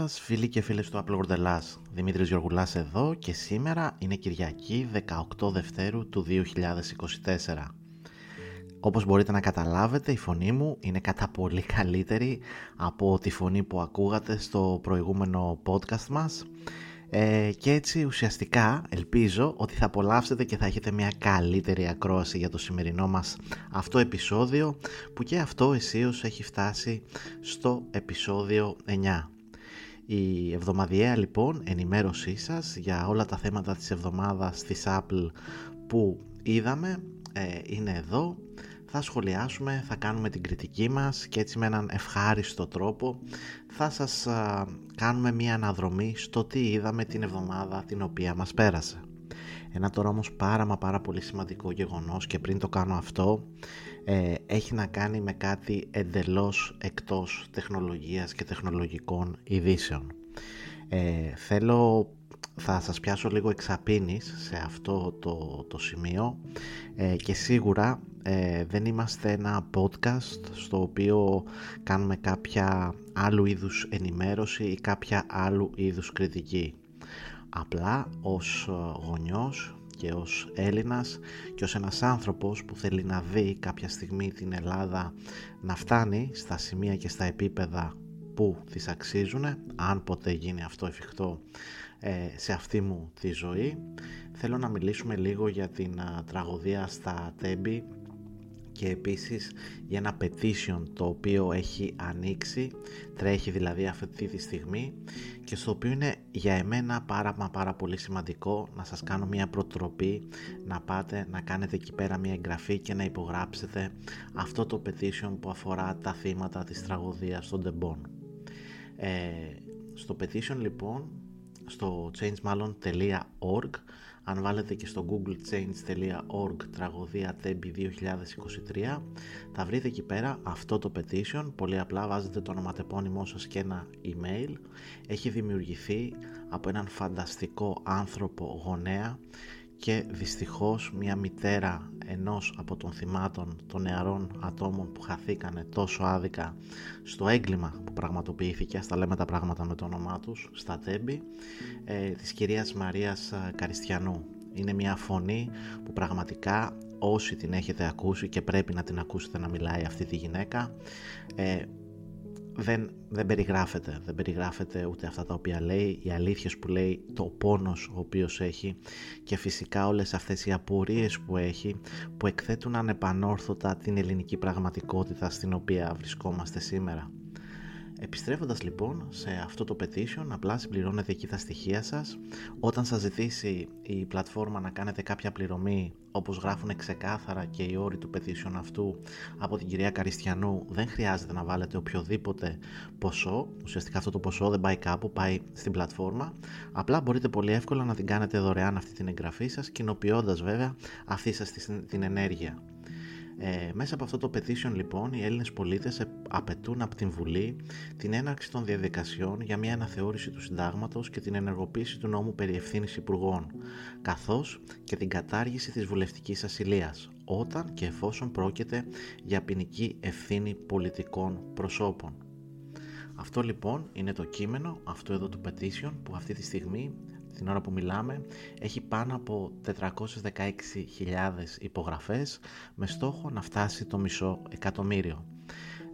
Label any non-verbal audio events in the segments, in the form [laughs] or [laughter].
σας φίλοι και φίλες του Apple World Δημήτρης Γιωργουλάς εδώ και σήμερα είναι Κυριακή 18 Δευτέρου του 2024. Όπως μπορείτε να καταλάβετε η φωνή μου είναι κατά πολύ καλύτερη από τη φωνή που ακούγατε στο προηγούμενο podcast μας ε, και έτσι ουσιαστικά ελπίζω ότι θα απολαύσετε και θα έχετε μια καλύτερη ακρόαση για το σημερινό μας αυτό επεισόδιο που και αυτό εσείως έχει φτάσει στο επεισόδιο 9. Η εβδομαδιαία λοιπόν ενημέρωσή σας για όλα τα θέματα της εβδομάδας της Apple που είδαμε ε, είναι εδώ. Θα σχολιάσουμε, θα κάνουμε την κριτική μας και έτσι με έναν ευχάριστο τρόπο θα σας κάνουμε μια αναδρομή στο τι είδαμε την εβδομάδα την οποία μας πέρασε. Ένα τώρα όμως πάρα μα πάρα πολύ σημαντικό γεγονός και πριν το κάνω αυτό ε, έχει να κάνει με κάτι εντελώς εκτός τεχνολογίας και τεχνολογικών ειδήσεων. Ε, θέλω, θα σας πιάσω λίγο εξαπίνης σε αυτό το, το σημείο ε, και σίγουρα ε, δεν είμαστε ένα podcast στο οποίο κάνουμε κάποια άλλου είδους ενημέρωση ή κάποια άλλου είδους κριτική. Απλά ως γονιός και ως Έλληνας και ως ένας άνθρωπος που θέλει να δει κάποια στιγμή την Ελλάδα να φτάνει στα σημεία και στα επίπεδα που της αξίζουν αν ποτέ γίνει αυτό εφικτό ε, σε αυτή μου τη ζωή. Θέλω να μιλήσουμε λίγο για την τραγωδία στα Τέμπη και επίσης για ένα petition το οποίο έχει ανοίξει, τρέχει δηλαδή αυτή τη στιγμή και στο οποίο είναι για εμένα πάρα μα πάρα πολύ σημαντικό να σας κάνω μια προτροπή να πάτε να κάνετε εκεί πέρα μια εγγραφή και να υπογράψετε αυτό το petition που αφορά τα θύματα της τραγωδίας των Ντεμπών. Ε, στο petition λοιπόν, στο changemallon.org αν βάλετε και στο googlechange.org τραγωδία Tempi 2023 θα βρείτε εκεί πέρα αυτό το petition. Πολύ απλά βάζετε το ονοματεπώνυμό σας και ένα email. Έχει δημιουργηθεί από έναν φανταστικό άνθρωπο γονέα και δυστυχώς μια μητέρα ενός από των θυμάτων των νεαρών ατόμων που χαθήκανε τόσο άδικα στο έγκλημα που πραγματοποιήθηκε, ας τα λέμε τα πράγματα με το όνομά τους, στα τέμπη, ε, της κυρίας Μαρίας ε, Καριστιανού. Είναι μια φωνή που πραγματικά όσοι την έχετε ακούσει και πρέπει να την ακούσετε να μιλάει αυτή τη γυναίκα, ε, δεν, δεν περιγράφεται, δεν περιγράφεται ούτε αυτά τα οποία λέει, οι αλήθειες που λέει, το πόνος ο οποίος έχει και φυσικά όλες αυτές οι απορίες που έχει που εκθέτουν ανεπανόρθωτα την ελληνική πραγματικότητα στην οποία βρισκόμαστε σήμερα. Επιστρέφοντας λοιπόν σε αυτό το petition, απλά συμπληρώνετε εκεί τα στοιχεία σας. Όταν σας ζητήσει η πλατφόρμα να κάνετε κάποια πληρωμή, όπως γράφουν ξεκάθαρα και οι όροι του petition αυτού από την κυρία Καριστιανού, δεν χρειάζεται να βάλετε οποιοδήποτε ποσό. Ουσιαστικά αυτό το ποσό δεν πάει κάπου, πάει στην πλατφόρμα. Απλά μπορείτε πολύ εύκολα να την κάνετε δωρεάν αυτή την εγγραφή σας, κοινοποιώντας βέβαια αυτή σας την ενέργεια. Ε, μέσα από αυτό το petition λοιπόν οι Έλληνες πολίτες απαιτούν από την Βουλή την έναρξη των διαδικασιών για μια αναθεώρηση του συντάγματος και την ενεργοποίηση του νόμου περί ευθύνης υπουργών καθώς και την κατάργηση της βουλευτικής ασυλίας όταν και εφόσον πρόκειται για ποινική ευθύνη πολιτικών προσώπων. Αυτό λοιπόν είναι το κείμενο, αυτό εδώ του petition που αυτή τη στιγμή την ώρα που μιλάμε έχει πάνω από 416.000 υπογραφές με στόχο να φτάσει το μισό εκατομμύριο.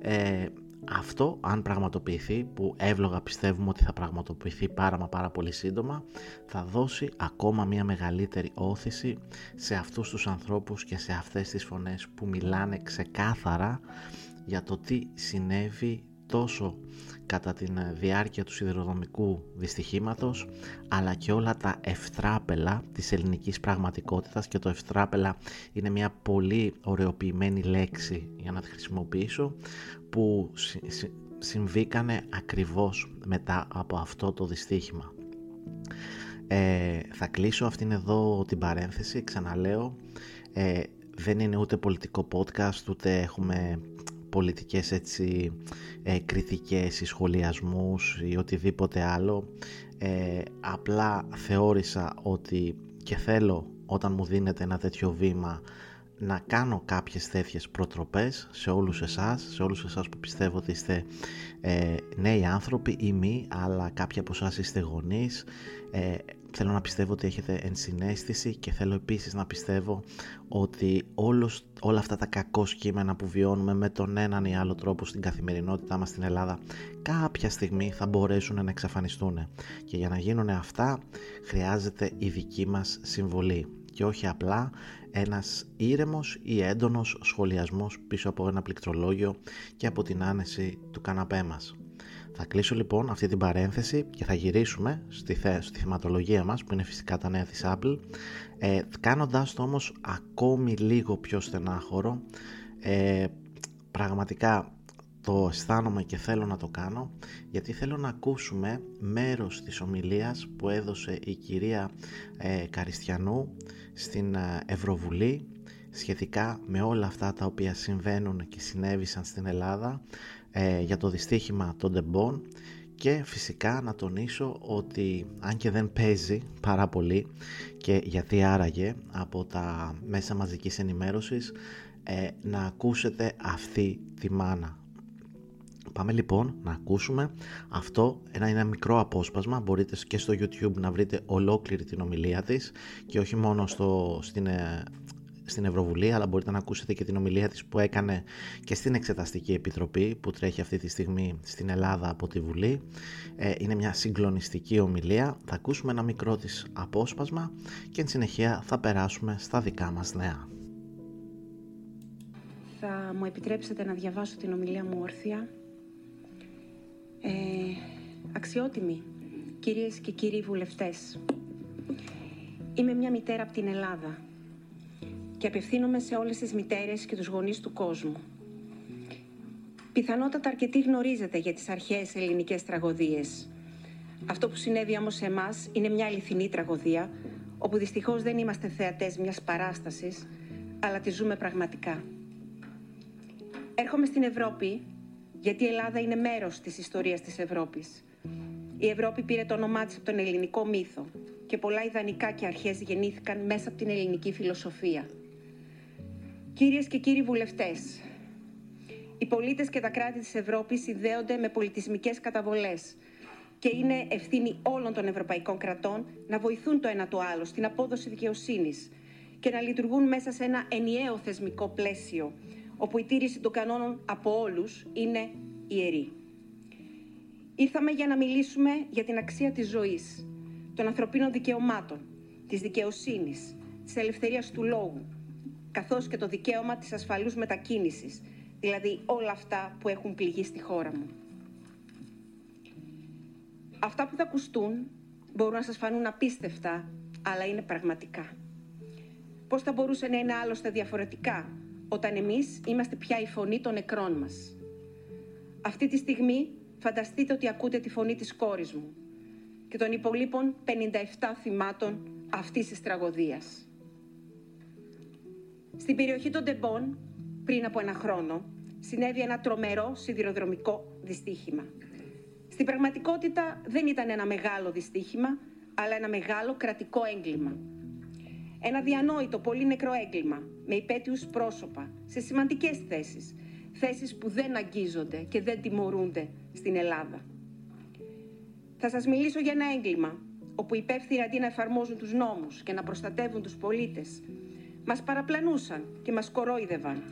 Ε, αυτό αν πραγματοποιηθεί που εύλογα πιστεύουμε ότι θα πραγματοποιηθεί πάρα μα πάρα πολύ σύντομα θα δώσει ακόμα μια μεγαλύτερη όθηση σε αυτούς τους ανθρώπους και σε αυτές τις φωνές που μιλάνε ξεκάθαρα για το τι συνέβη τόσο κατά τη διάρκεια του σιδηροδρομικού δυστυχήματος αλλά και όλα τα ευτράπελα της ελληνικής πραγματικότητας και το ευτράπελα είναι μια πολύ ωρεοποιημένη λέξη για να τη χρησιμοποιήσω που συμβήκανε ακριβώς μετά από αυτό το δυστύχημα. Ε, θα κλείσω αυτήν εδώ την παρένθεση, ξαναλέω, ε, δεν είναι ούτε πολιτικό podcast ούτε έχουμε πολιτικές έτσι ε, κριτικές ή σχολιασμούς ή οτιδήποτε άλλο. Ε, απλά θεώρησα ότι και θέλω όταν μου δίνεται ένα τέτοιο βήμα να κάνω κάποιες τέτοιες προτροπές σε όλους εσάς, σε όλους εσάς που πιστεύω ότι είστε ε, νέοι άνθρωποι ή μη, αλλά κάποιοι από εσάς είστε γονείς, ε, θέλω να πιστεύω ότι έχετε ενσυναίσθηση και θέλω επίσης να πιστεύω ότι όλος, όλα αυτά τα κακό κείμενα που βιώνουμε με τον έναν ή άλλο τρόπο στην καθημερινότητά μας στην Ελλάδα κάποια στιγμή θα μπορέσουν να εξαφανιστούν και για να γίνουν αυτά χρειάζεται η δική μας συμβολή και όχι απλά ένας ήρεμος ή έντονος σχολιασμός πίσω από ένα πληκτρολόγιο και από την άνεση του καναπέ μας. Θα κλείσω λοιπόν αυτή την παρένθεση και θα γυρίσουμε στη, θε, στη θεματολογία μας που είναι φυσικά τα νέα της Apple. Ε, κάνοντας το όμως ακόμη λίγο πιο στενάχωρο ε, πραγματικά το αισθάνομαι και θέλω να το κάνω γιατί θέλω να ακούσουμε μέρος της ομιλίας που έδωσε η κυρία ε, Καριστιανού στην ε, Ευρωβουλή σχετικά με όλα αυτά τα οποία συμβαίνουν και συνέβησαν στην Ελλάδα ε, για το δυστύχημα των τεμπών και φυσικά να τονίσω ότι αν και δεν παίζει πάρα πολύ και γιατί άραγε από τα μέσα μαζικής ενημέρωσης ε, να ακούσετε αυτή τη μάνα. Πάμε λοιπόν να ακούσουμε αυτό, ένα, ένα μικρό απόσπασμα, μπορείτε και στο YouTube να βρείτε ολόκληρη την ομιλία της και όχι μόνο στο, στην, ε, στην Ευρωβουλή αλλά μπορείτε να ακούσετε και την ομιλία της που έκανε και στην Εξεταστική Επιτροπή που τρέχει αυτή τη στιγμή στην Ελλάδα από τη Βουλή. Ε, είναι μια συγκλονιστική ομιλία, θα ακούσουμε ένα μικρό της απόσπασμα και εν συνεχεία θα περάσουμε στα δικά μας νέα. Θα μου επιτρέψετε να διαβάσω την ομιλία μου όρθια ε, αξιότιμοι κυρίες και κύριοι βουλευτές, είμαι μια μητέρα από την Ελλάδα και απευθύνομαι σε όλες τις μητέρες και τους γονείς του κόσμου. Πιθανότατα αρκετοί γνωρίζετε για τις αρχαίες ελληνικές τραγωδίες. Αυτό που συνέβη όμως σε εμάς είναι μια αληθινή τραγωδία, όπου δυστυχώς δεν είμαστε θεατές μιας παράστασης, αλλά τη ζούμε πραγματικά. Έρχομαι στην Ευρώπη γιατί η Ελλάδα είναι μέρος της ιστορίας της Ευρώπης. Η Ευρώπη πήρε το όνομά της από τον ελληνικό μύθο και πολλά ιδανικά και αρχές γεννήθηκαν μέσα από την ελληνική φιλοσοφία. Κυρίες και κύριοι βουλευτές, οι πολίτες και τα κράτη της Ευρώπης συνδέονται με πολιτισμικές καταβολές και είναι ευθύνη όλων των ευρωπαϊκών κρατών να βοηθούν το ένα το άλλο στην απόδοση δικαιοσύνης και να λειτουργούν μέσα σε ένα ενιαίο θεσμικό πλαίσιο όπου η τήρηση των κανόνων από όλους είναι ιερή. Ήρθαμε για να μιλήσουμε για την αξία της ζωής, των ανθρωπίνων δικαιωμάτων, της δικαιοσύνης, της ελευθερίας του λόγου, καθώς και το δικαίωμα της ασφαλούς μετακίνησης, δηλαδή όλα αυτά που έχουν πληγεί στη χώρα μου. Αυτά που θα ακουστούν μπορούν να σας φανούν απίστευτα, αλλά είναι πραγματικά. Πώς θα μπορούσε να είναι άλλωστε διαφορετικά όταν εμείς είμαστε πια η φωνή των νεκρών μας; Αυτή τη στιγμή φανταστείτε ότι ακούτε τη φωνή της κόρης μου και των υπολείπων 57 θυμάτων αυτής της τραγωδίας. Στην περιοχή των Τεμπών, πριν από ένα χρόνο, συνέβη ένα τρομερό σιδηροδρομικό δυστύχημα. Στην πραγματικότητα δεν ήταν ένα μεγάλο δυστύχημα, αλλά ένα μεγάλο κρατικό έγκλημα ένα διανόητο, πολύ νεκρό έγκλημα, με υπέτειους πρόσωπα, σε σημαντικές θέσεις. Θέσεις που δεν αγγίζονται και δεν τιμωρούνται στην Ελλάδα. Θα σας μιλήσω για ένα έγκλημα, όπου οι υπεύθυνοι αντί να εφαρμόζουν τους νόμους και να προστατεύουν τους πολίτες, μας παραπλανούσαν και μας κορόιδευαν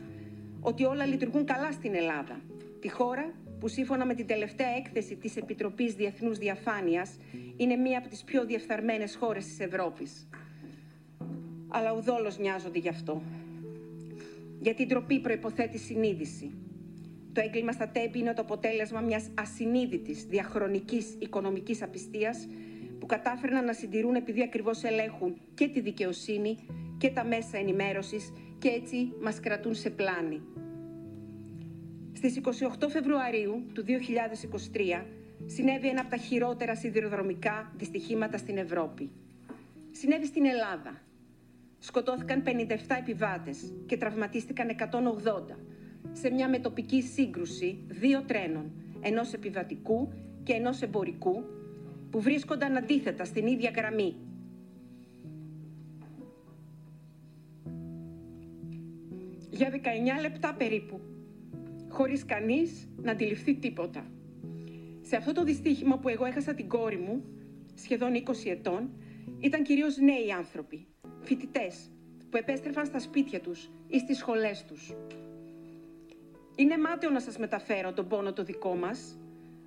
ότι όλα λειτουργούν καλά στην Ελλάδα, τη χώρα που σύμφωνα με την τελευταία έκθεση της Επιτροπής Διεθνούς Διαφάνειας είναι μία από τις πιο διεφθαρμένες χώρες της Ευρώπης αλλά ουδόλως νοιάζονται γι' αυτό. Γιατί η ντροπή προϋποθέτει συνείδηση. Το έγκλημα στα τέμπη είναι το αποτέλεσμα μιας ασυνείδητης διαχρονικής οικονομικής απιστίας που κατάφεραν να συντηρούν επειδή ακριβώς ελέγχουν και τη δικαιοσύνη και τα μέσα ενημέρωσης και έτσι μας κρατούν σε πλάνη. Στις 28 Φεβρουαρίου του 2023 συνέβη ένα από τα χειρότερα σιδηροδρομικά δυστυχήματα στην Ευρώπη. Συνέβη στην Ελλάδα σκοτώθηκαν 57 επιβάτες και τραυματίστηκαν 180 σε μια μετοπική σύγκρουση δύο τρένων, ενός επιβατικού και ενός εμπορικού, που βρίσκονταν αντίθετα στην ίδια γραμμή. Για 19 λεπτά περίπου, χωρίς κανείς να αντιληφθεί τίποτα. Σε αυτό το δυστύχημα που εγώ έχασα την κόρη μου, σχεδόν 20 ετών, ήταν κυρίως νέοι άνθρωποι, φοιτητές, που επέστρεφαν στα σπίτια τους ή στις σχολές τους. Είναι μάταιο να σας μεταφέρω τον πόνο το δικό μας,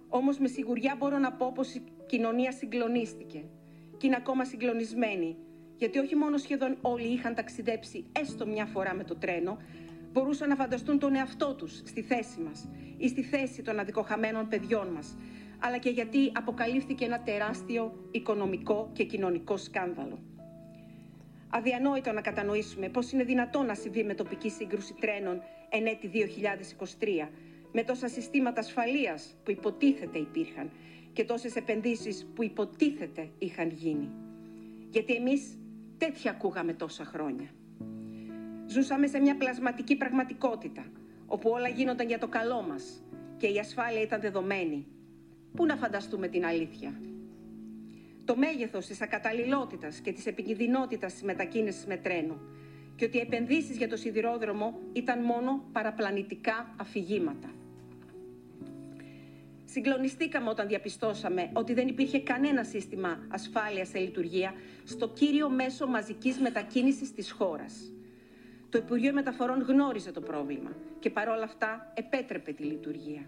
όμως με σιγουριά μπορώ να πω πως η κοινωνία συγκλονίστηκε και είναι ακόμα συγκλονισμένη, γιατί όχι μόνο σχεδόν όλοι είχαν ταξιδέψει έστω μια φορά με το τρένο, μπορούσαν να φανταστούν τον εαυτό τους στη θέση μας ή στη θέση των αδικοχαμένων παιδιών μας, αλλά και γιατί αποκαλύφθηκε ένα τεράστιο οικονομικό και κοινωνικό σκάνδαλο. Αδιανόητο να κατανοήσουμε πώς είναι δυνατό να συμβεί με τοπική σύγκρουση τρένων εν έτη 2023, με τόσα συστήματα ασφαλείας που υποτίθεται υπήρχαν και τόσες επενδύσεις που υποτίθεται είχαν γίνει. Γιατί εμείς τέτοια ακούγαμε τόσα χρόνια. Ζούσαμε σε μια πλασματική πραγματικότητα, όπου όλα γίνονταν για το καλό μας και η ασφάλεια ήταν δεδομένη. Πού να φανταστούμε την αλήθεια; Το μέγεθος της ακαταλληλότητας και της επικινδυνότητας της μετακίνησης με τρένο και ότι οι επενδύσεις για το σιδηρόδρομο ήταν μόνο παραπλανητικά αφηγήματα. Συγκλονιστήκαμε όταν διαπιστώσαμε ότι δεν υπήρχε κανένα σύστημα ασφάλειας σε λειτουργία στο κύριο μέσο μαζικής μετακίνησης της χώρας. Το Υπουργείο Μεταφορών γνώριζε το πρόβλημα και παρόλα αυτά επέτρεπε τη λειτουργία.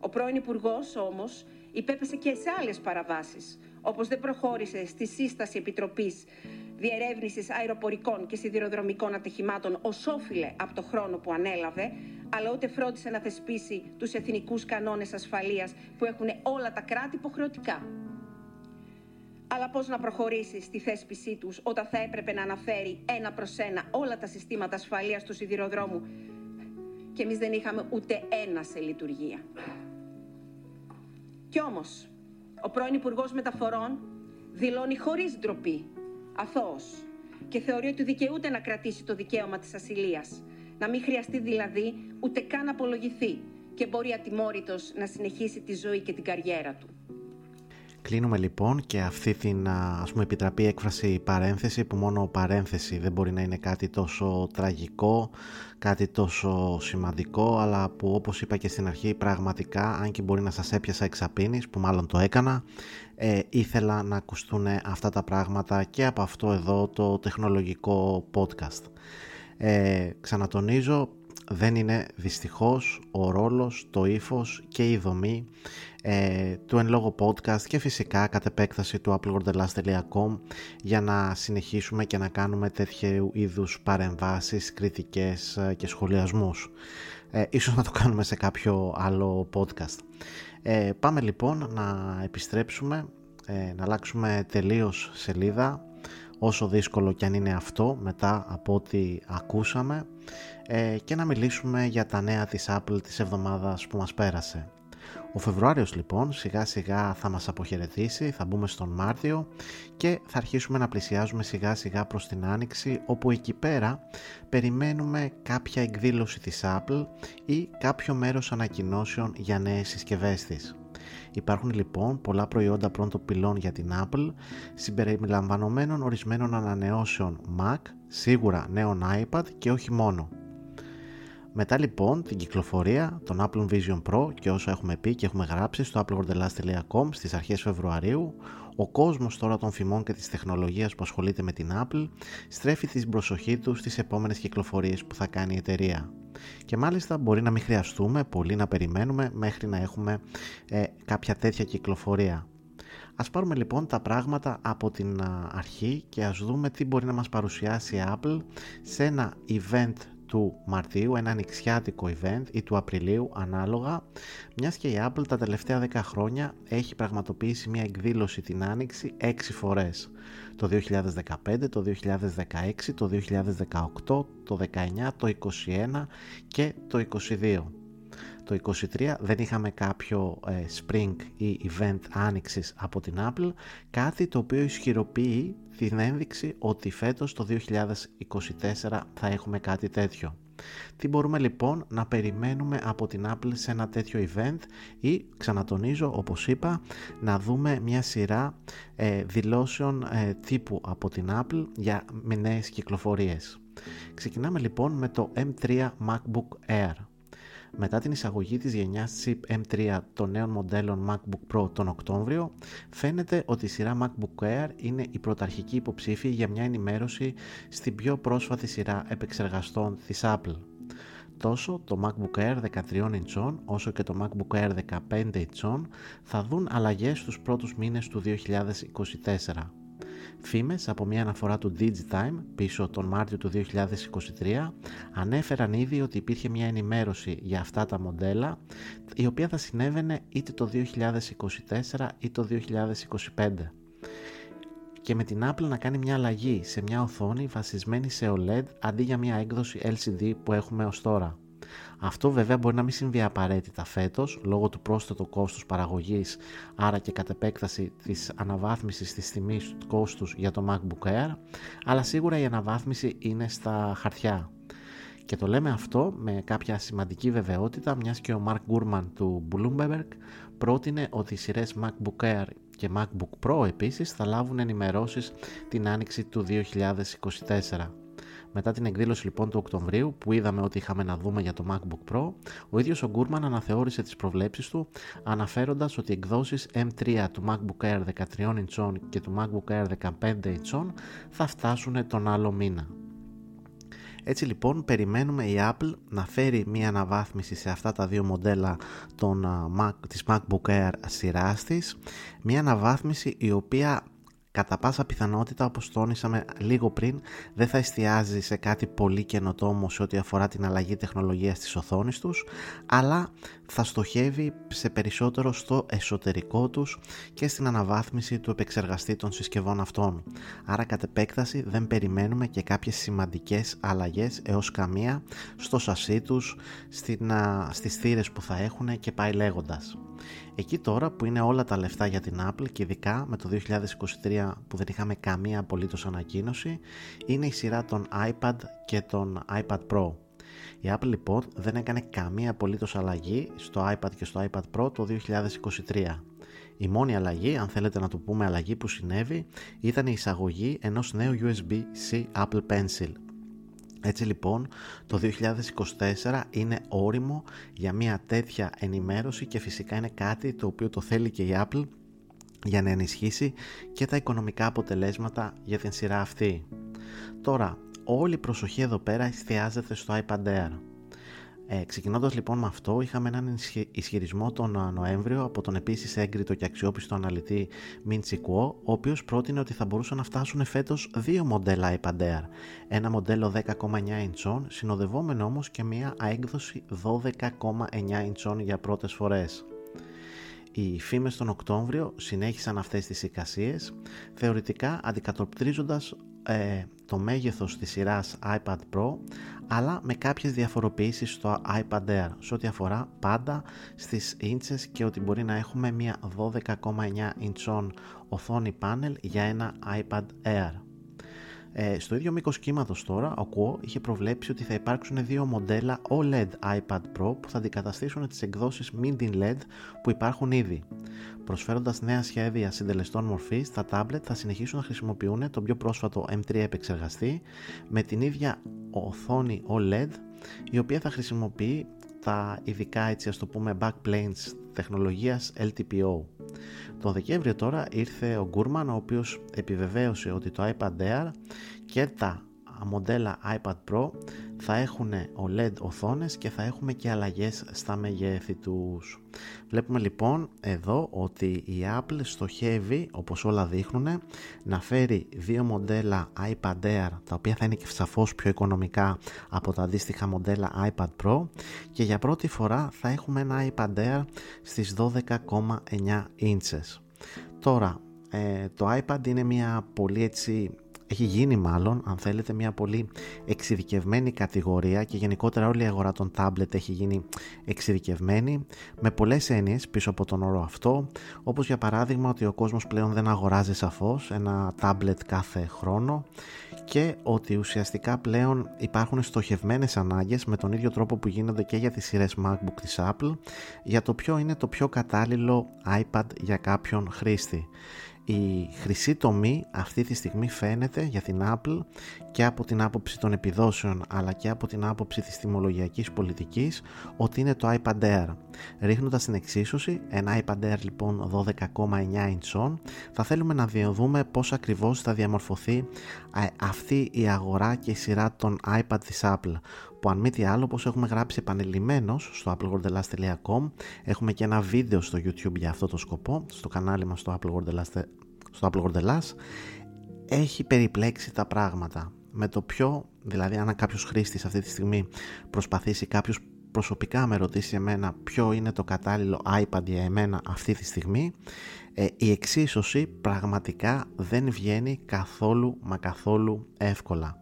Ο πρώην Υπουργός όμως υπέπεσε και σε άλλες παραβάσεις, όπως δεν προχώρησε στη σύσταση Επιτροπής Διερεύνησης Αεροπορικών και Σιδηροδρομικών Ατυχημάτων ως όφιλε από το χρόνο που ανέλαβε, αλλά ούτε φρόντισε να θεσπίσει τους εθνικούς κανόνες ασφαλείας που έχουν όλα τα κράτη υποχρεωτικά. Αλλά πώς να προχωρήσει στη θέσπισή τους όταν θα έπρεπε να αναφέρει ένα προς ένα όλα τα συστήματα ασφαλείας του σιδηροδρόμου και εμείς δεν είχαμε ούτε ένα σε λειτουργία. Κι όμως, ο πρώην Υπουργός Μεταφορών δηλώνει χωρίς ντροπή, αθώος, και θεωρεί ότι δικαιούται να κρατήσει το δικαίωμα της ασυλίας, να μην χρειαστεί δηλαδή ούτε καν να απολογηθεί και μπορεί ατιμόρυτος να συνεχίσει τη ζωή και την καριέρα του. Κλείνουμε λοιπόν και αυτή την ας πούμε επιτραπή έκφραση παρένθεση που μόνο παρένθεση δεν μπορεί να είναι κάτι τόσο τραγικό, κάτι τόσο σημαντικό αλλά που όπως είπα και στην αρχή πραγματικά αν και μπορεί να σας έπιασα εξαπίνης που μάλλον το έκανα ε, ήθελα να ακουστούν αυτά τα πράγματα και από αυτό εδώ το τεχνολογικό podcast. Ε, ξανατονίζω δεν είναι δυστυχώς ο ρόλος, το ύφος και η δομή ε, του εν λόγω podcast και φυσικά κατ' επέκταση του applegordelast.com για να συνεχίσουμε και να κάνουμε τέτοιου είδους παρεμβάσεις, κριτικές ε, και σχολιασμούς. Ε, ίσως να το κάνουμε σε κάποιο άλλο podcast. Ε, πάμε λοιπόν να επιστρέψουμε, ε, να αλλάξουμε τελείως σελίδα όσο δύσκολο και αν είναι αυτό μετά από ό,τι ακούσαμε ε, και να μιλήσουμε για τα νέα της Apple της εβδομάδας που μας πέρασε. Ο Φεβρουάριος λοιπόν σιγά σιγά θα μας αποχαιρετήσει, θα μπούμε στον Μάρτιο και θα αρχίσουμε να πλησιάζουμε σιγά σιγά προς την Άνοιξη όπου εκεί πέρα περιμένουμε κάποια εκδήλωση της Apple ή κάποιο μέρος ανακοινώσεων για νέες συσκευές της. Υπάρχουν λοιπόν πολλά προϊόντα πρώτων πυλών για την Apple συμπεριλαμβανομένων ορισμένων ανανεώσεων Mac, σίγουρα νέων iPad και όχι μόνο. Μετά λοιπόν την κυκλοφορία των Apple Vision Pro και όσο έχουμε πει και έχουμε γράψει στο applewordelast.com στις αρχές Φεβρουαρίου, ο κόσμος τώρα των φημών και της τεχνολογίας που ασχολείται με την Apple στρέφει την προσοχή του στις επόμενες κυκλοφορίες που θα κάνει η εταιρεία. Και μάλιστα μπορεί να μην χρειαστούμε πολύ να περιμένουμε μέχρι να έχουμε ε, κάποια τέτοια κυκλοφορία. Ας πάρουμε λοιπόν τα πράγματα από την αρχή και ας δούμε τι μπορεί να μας παρουσιάσει η Apple σε ένα event του Μαρτίου, ένα ανοιξιάτικο event ή του Απριλίου ανάλογα, μιας και η Apple τα τελευταία 10 χρόνια έχει πραγματοποιήσει μια εκδήλωση την Άνοιξη 6 φορές. Το 2015, το 2016, το 2018, το 19, το 21 και το 22. Το 23 δεν είχαμε κάποιο ε, spring ή event άνοιξης από την Apple, κάτι το οποίο ισχυροποιεί την ένδειξη ότι φέτος το 2024 θα έχουμε κάτι τέτοιο. Τι μπορούμε λοιπόν να περιμένουμε από την Apple σε ένα τέτοιο event ή ξανατονίζω όπως είπα να δούμε μια σειρά ε, δηλώσεων ε, τύπου από την Apple για με νέες κυκλοφορίες. Ξεκινάμε λοιπόν με το M3 MacBook Air. Μετά την εισαγωγή της γενιάς chip M3 των νέων μοντέλων MacBook Pro τον Οκτώβριο, φαίνεται ότι η σειρά MacBook Air είναι η πρωταρχική υποψήφη για μια ενημέρωση στην πιο πρόσφατη σειρά επεξεργαστών της Apple. Τόσο το MacBook Air 13 inch όσο και το MacBook Air 15 inch θα δουν αλλαγές στους πρώτους μήνες του 2024. Φήμες από μια αναφορά του Digitime πίσω τον Μάρτιο του 2023 ανέφεραν ήδη ότι υπήρχε μια ενημέρωση για αυτά τα μοντέλα η οποία θα συνέβαινε είτε το 2024 ή το 2025 και με την Apple να κάνει μια αλλαγή σε μια οθόνη βασισμένη σε OLED αντί για μια έκδοση LCD που έχουμε ως τώρα. Αυτό βέβαια μπορεί να μην συμβεί απαραίτητα φέτος λόγω του πρόσθετου κόστους παραγωγής, άρα και κατ' επέκταση της αναβάθμισης της τιμής του κόστους για το MacBook Air, αλλά σίγουρα η αναβάθμιση είναι στα χαρτιά. Και το λέμε αυτό με κάποια σημαντική βεβαιότητα, μιας και ο Mark Gurman του Bloomberg πρότεινε ότι οι σειρές MacBook Air και MacBook Pro επίσης θα λάβουν ενημερώσεις την άνοιξη του 2024. Μετά την εκδήλωση λοιπόν του Οκτωβρίου που είδαμε ότι είχαμε να δούμε για το MacBook Pro, ο ίδιος ο Γκούρμαν αναθεώρησε τις προβλέψεις του αναφέροντας ότι οι εκδόσεις M3 του MacBook Air 13 inch και του MacBook Air 15 inch θα φτάσουν τον άλλο μήνα. Έτσι λοιπόν περιμένουμε η Apple να φέρει μια αναβάθμιση σε αυτά τα δύο μοντέλα των, Mac, της MacBook Air σειράς της, μια αναβάθμιση η οποία κατά πάσα πιθανότητα όπως τόνισαμε λίγο πριν δεν θα εστιάζει σε κάτι πολύ καινοτόμο σε ό,τι αφορά την αλλαγή τεχνολογίας της οθόνης τους αλλά θα στοχεύει σε περισσότερο στο εσωτερικό τους και στην αναβάθμιση του επεξεργαστή των συσκευών αυτών. Άρα κατ' επέκταση δεν περιμένουμε και κάποιες σημαντικές αλλαγές έως καμία στο σασί τους, στην, στις θύρες που θα έχουν και πάει λέγοντας. Εκεί τώρα που είναι όλα τα λεφτά για την Apple και ειδικά με το 2023 που δεν είχαμε καμία απολύτως ανακοίνωση είναι η σειρά των iPad και των iPad Pro. Η Apple λοιπόν δεν έκανε καμία απολύτως αλλαγή στο iPad και στο iPad Pro το 2023. Η μόνη αλλαγή, αν θέλετε να το πούμε αλλαγή που συνέβη, ήταν η εισαγωγή ενός νέου USB-C Apple Pencil έτσι λοιπόν το 2024 είναι όριμο για μια τέτοια ενημέρωση και φυσικά είναι κάτι το οποίο το θέλει και η Apple για να ενισχύσει και τα οικονομικά αποτελέσματα για την σειρά αυτή. Τώρα, όλη η προσοχή εδώ πέρα εστιάζεται στο iPad Air. Ε, Ξεκινώντας λοιπόν με αυτό, είχαμε έναν ισχυρισμό τον Νοέμβριο από τον επίσης έγκριτο και αξιόπιστο αναλυτή Minchi Kuo, ο οποίος πρότεινε ότι θα μπορούσαν να φτάσουν φέτος δύο μοντέλα iPad Air. Ένα μοντέλο 10,9 inch, συνοδευόμενο όμως και μια έκδοση 12,9 inch για πρώτες φορές. Οι φήμες τον Οκτώβριο συνέχισαν αυτές τις εικασίες, θεωρητικά αντικατοπτρίζοντας ε, το μέγεθος της σειράς iPad Pro αλλά με κάποιες διαφοροποιήσεις στο iPad Air σε ό,τι αφορά πάντα στις ίντσες και ότι μπορεί να έχουμε μια 12,9 inch οθόνη πάνελ για ένα iPad Air. Ε, στο ίδιο μήκος κύματος τώρα, ο Quo είχε προβλέψει ότι θα υπάρξουν δύο μοντέλα OLED iPad Pro που θα αντικαταστήσουν τις εκδόσεις Mini LED που υπάρχουν ήδη. Προσφέροντας νέα σχέδια συντελεστών μορφής, τα tablet θα συνεχίσουν να χρησιμοποιούν τον πιο πρόσφατο M3 επεξεργαστή με την ίδια οθόνη OLED η οποία θα χρησιμοποιεί τα ειδικά έτσι ας το πούμε backplanes τεχνολογίας LTPO. Το Δεκέμβριο τώρα ήρθε ο Γκούρμαν ο οποίος επιβεβαίωσε ότι το iPad Air και τα μοντέλα iPad Pro θα έχουν OLED οθόνες και θα έχουμε και αλλαγές στα μεγέθη τους. Βλέπουμε λοιπόν εδώ ότι η Apple στοχεύει, όπως όλα δείχνουν, να φέρει δύο μοντέλα iPad Air, τα οποία θα είναι και σαφώς πιο οικονομικά από τα αντίστοιχα μοντέλα iPad Pro και για πρώτη φορά θα έχουμε ένα iPad Air στις 12,9 inches. Τώρα, ε, το iPad είναι μια πολύ έτσι έχει γίνει μάλλον, αν θέλετε, μια πολύ εξειδικευμένη κατηγορία και γενικότερα όλη η αγορά των tablet έχει γίνει εξειδικευμένη με πολλές έννοιες πίσω από τον όρο αυτό, όπως για παράδειγμα ότι ο κόσμος πλέον δεν αγοράζει σαφώς ένα tablet κάθε χρόνο και ότι ουσιαστικά πλέον υπάρχουν στοχευμένες ανάγκες με τον ίδιο τρόπο που γίνονται και για τις σειρές MacBook της Apple για το ποιο είναι το πιο κατάλληλο iPad για κάποιον χρήστη η χρυσή τομή αυτή τη στιγμή φαίνεται για την Apple και από την άποψη των επιδόσεων αλλά και από την άποψη της τιμολογιακής πολιτικής ότι είναι το iPad Air. Ρίχνοντας την εξίσωση, ένα iPad Air λοιπόν 12,9 inch θα θέλουμε να δούμε πώς ακριβώς θα διαμορφωθεί αυτή η αγορά και η σειρά των iPad της Apple που αν μη τι άλλο όπως έχουμε γράψει επανελειμμένος στο applewordelast.com έχουμε και ένα βίντεο στο YouTube για αυτό το σκοπό στο κανάλι μας στο applewordelast στο έχει περιπλέξει τα πράγματα με το πιο, δηλαδή αν κάποιος χρήστης αυτή τη στιγμή προσπαθήσει κάποιος προσωπικά με ρωτήσει εμένα ποιο είναι το κατάλληλο iPad για εμένα αυτή τη στιγμή ε, η εξίσωση πραγματικά δεν βγαίνει καθόλου μα καθόλου εύκολα.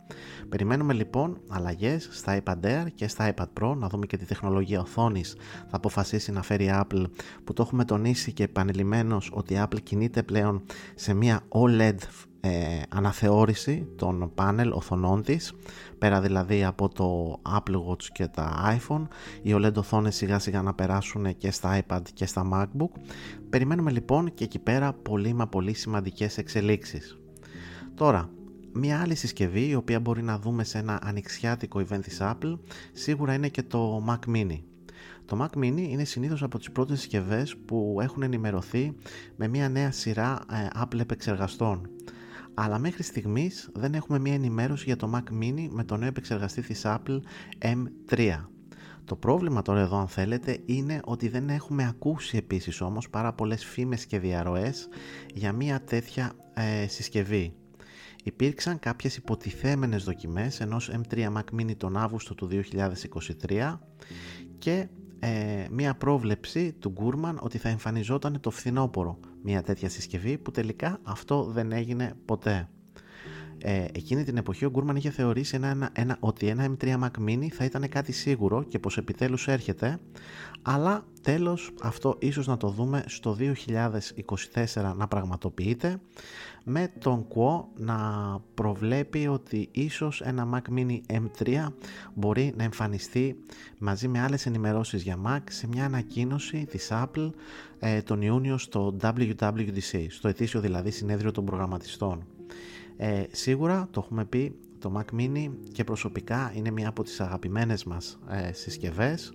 Περιμένουμε λοιπόν αλλαγές στα iPad Air και στα iPad Pro να δούμε και τη τεχνολογία οθόνης. Θα αποφασίσει να φέρει Apple που το έχουμε τονίσει και επανειλημμένος ότι η Apple κινείται πλέον σε μια OLED ε, αναθεώρηση των πάνελ οθονών της. Πέρα δηλαδή από το Apple Watch και τα iPhone οι OLED οθόνες σιγά σιγά να περάσουν και στα iPad και στα MacBook. Περιμένουμε λοιπόν και εκεί πέρα πολύ μα πολύ σημαντικές εξελίξεις. Τώρα Μία άλλη συσκευή η οποία μπορεί να δούμε σε ένα ανοιξιάτικο event της Apple σίγουρα είναι και το Mac Mini. Το Mac Mini είναι συνήθως από τις πρώτες συσκευές που έχουν ενημερωθεί με μια νέα σειρά ε, Apple επεξεργαστών αλλά μέχρι στιγμής δεν έχουμε μία ενημέρωση για το Mac Mini με το νέο επεξεργαστή της Apple M3. Το πρόβλημα τώρα εδώ αν θέλετε είναι ότι δεν έχουμε ακούσει επίσης όμως πάρα πολλές φήμες και διαρροές για μία τέτοια ε, συσκευή. Υπήρξαν κάποιες υποτιθέμενες δοκιμές ενός M3 Mac Mini τον Αύγουστο του 2023 και ε, μία πρόβλεψη του Γκούρμαν ότι θα εμφανιζόταν το φθινόπωρο μια τέτοια συσκευή που τελικά αυτό δεν έγινε ποτέ. Ε, εκείνη την εποχή ο Γκούρμαν είχε θεωρήσει ένα, ένα, ότι ένα M3 Mac Mini θα ήταν κάτι σίγουρο και πως επιτέλους έρχεται αλλά τέλος αυτό ίσως να το δούμε στο 2024 να πραγματοποιείται με τον Quo να προβλέπει ότι ίσως ένα Mac Mini M3 μπορεί να εμφανιστεί μαζί με άλλες ενημερώσεις για Mac σε μια ανακοίνωση της Apple ε, τον Ιούνιο στο WWDC, στο ετήσιο δηλαδή συνέδριο των προγραμματιστών. Ε, σίγουρα το έχουμε πει το Mac Mini και προσωπικά είναι μια από τις αγαπημένες μας ε, συσκευές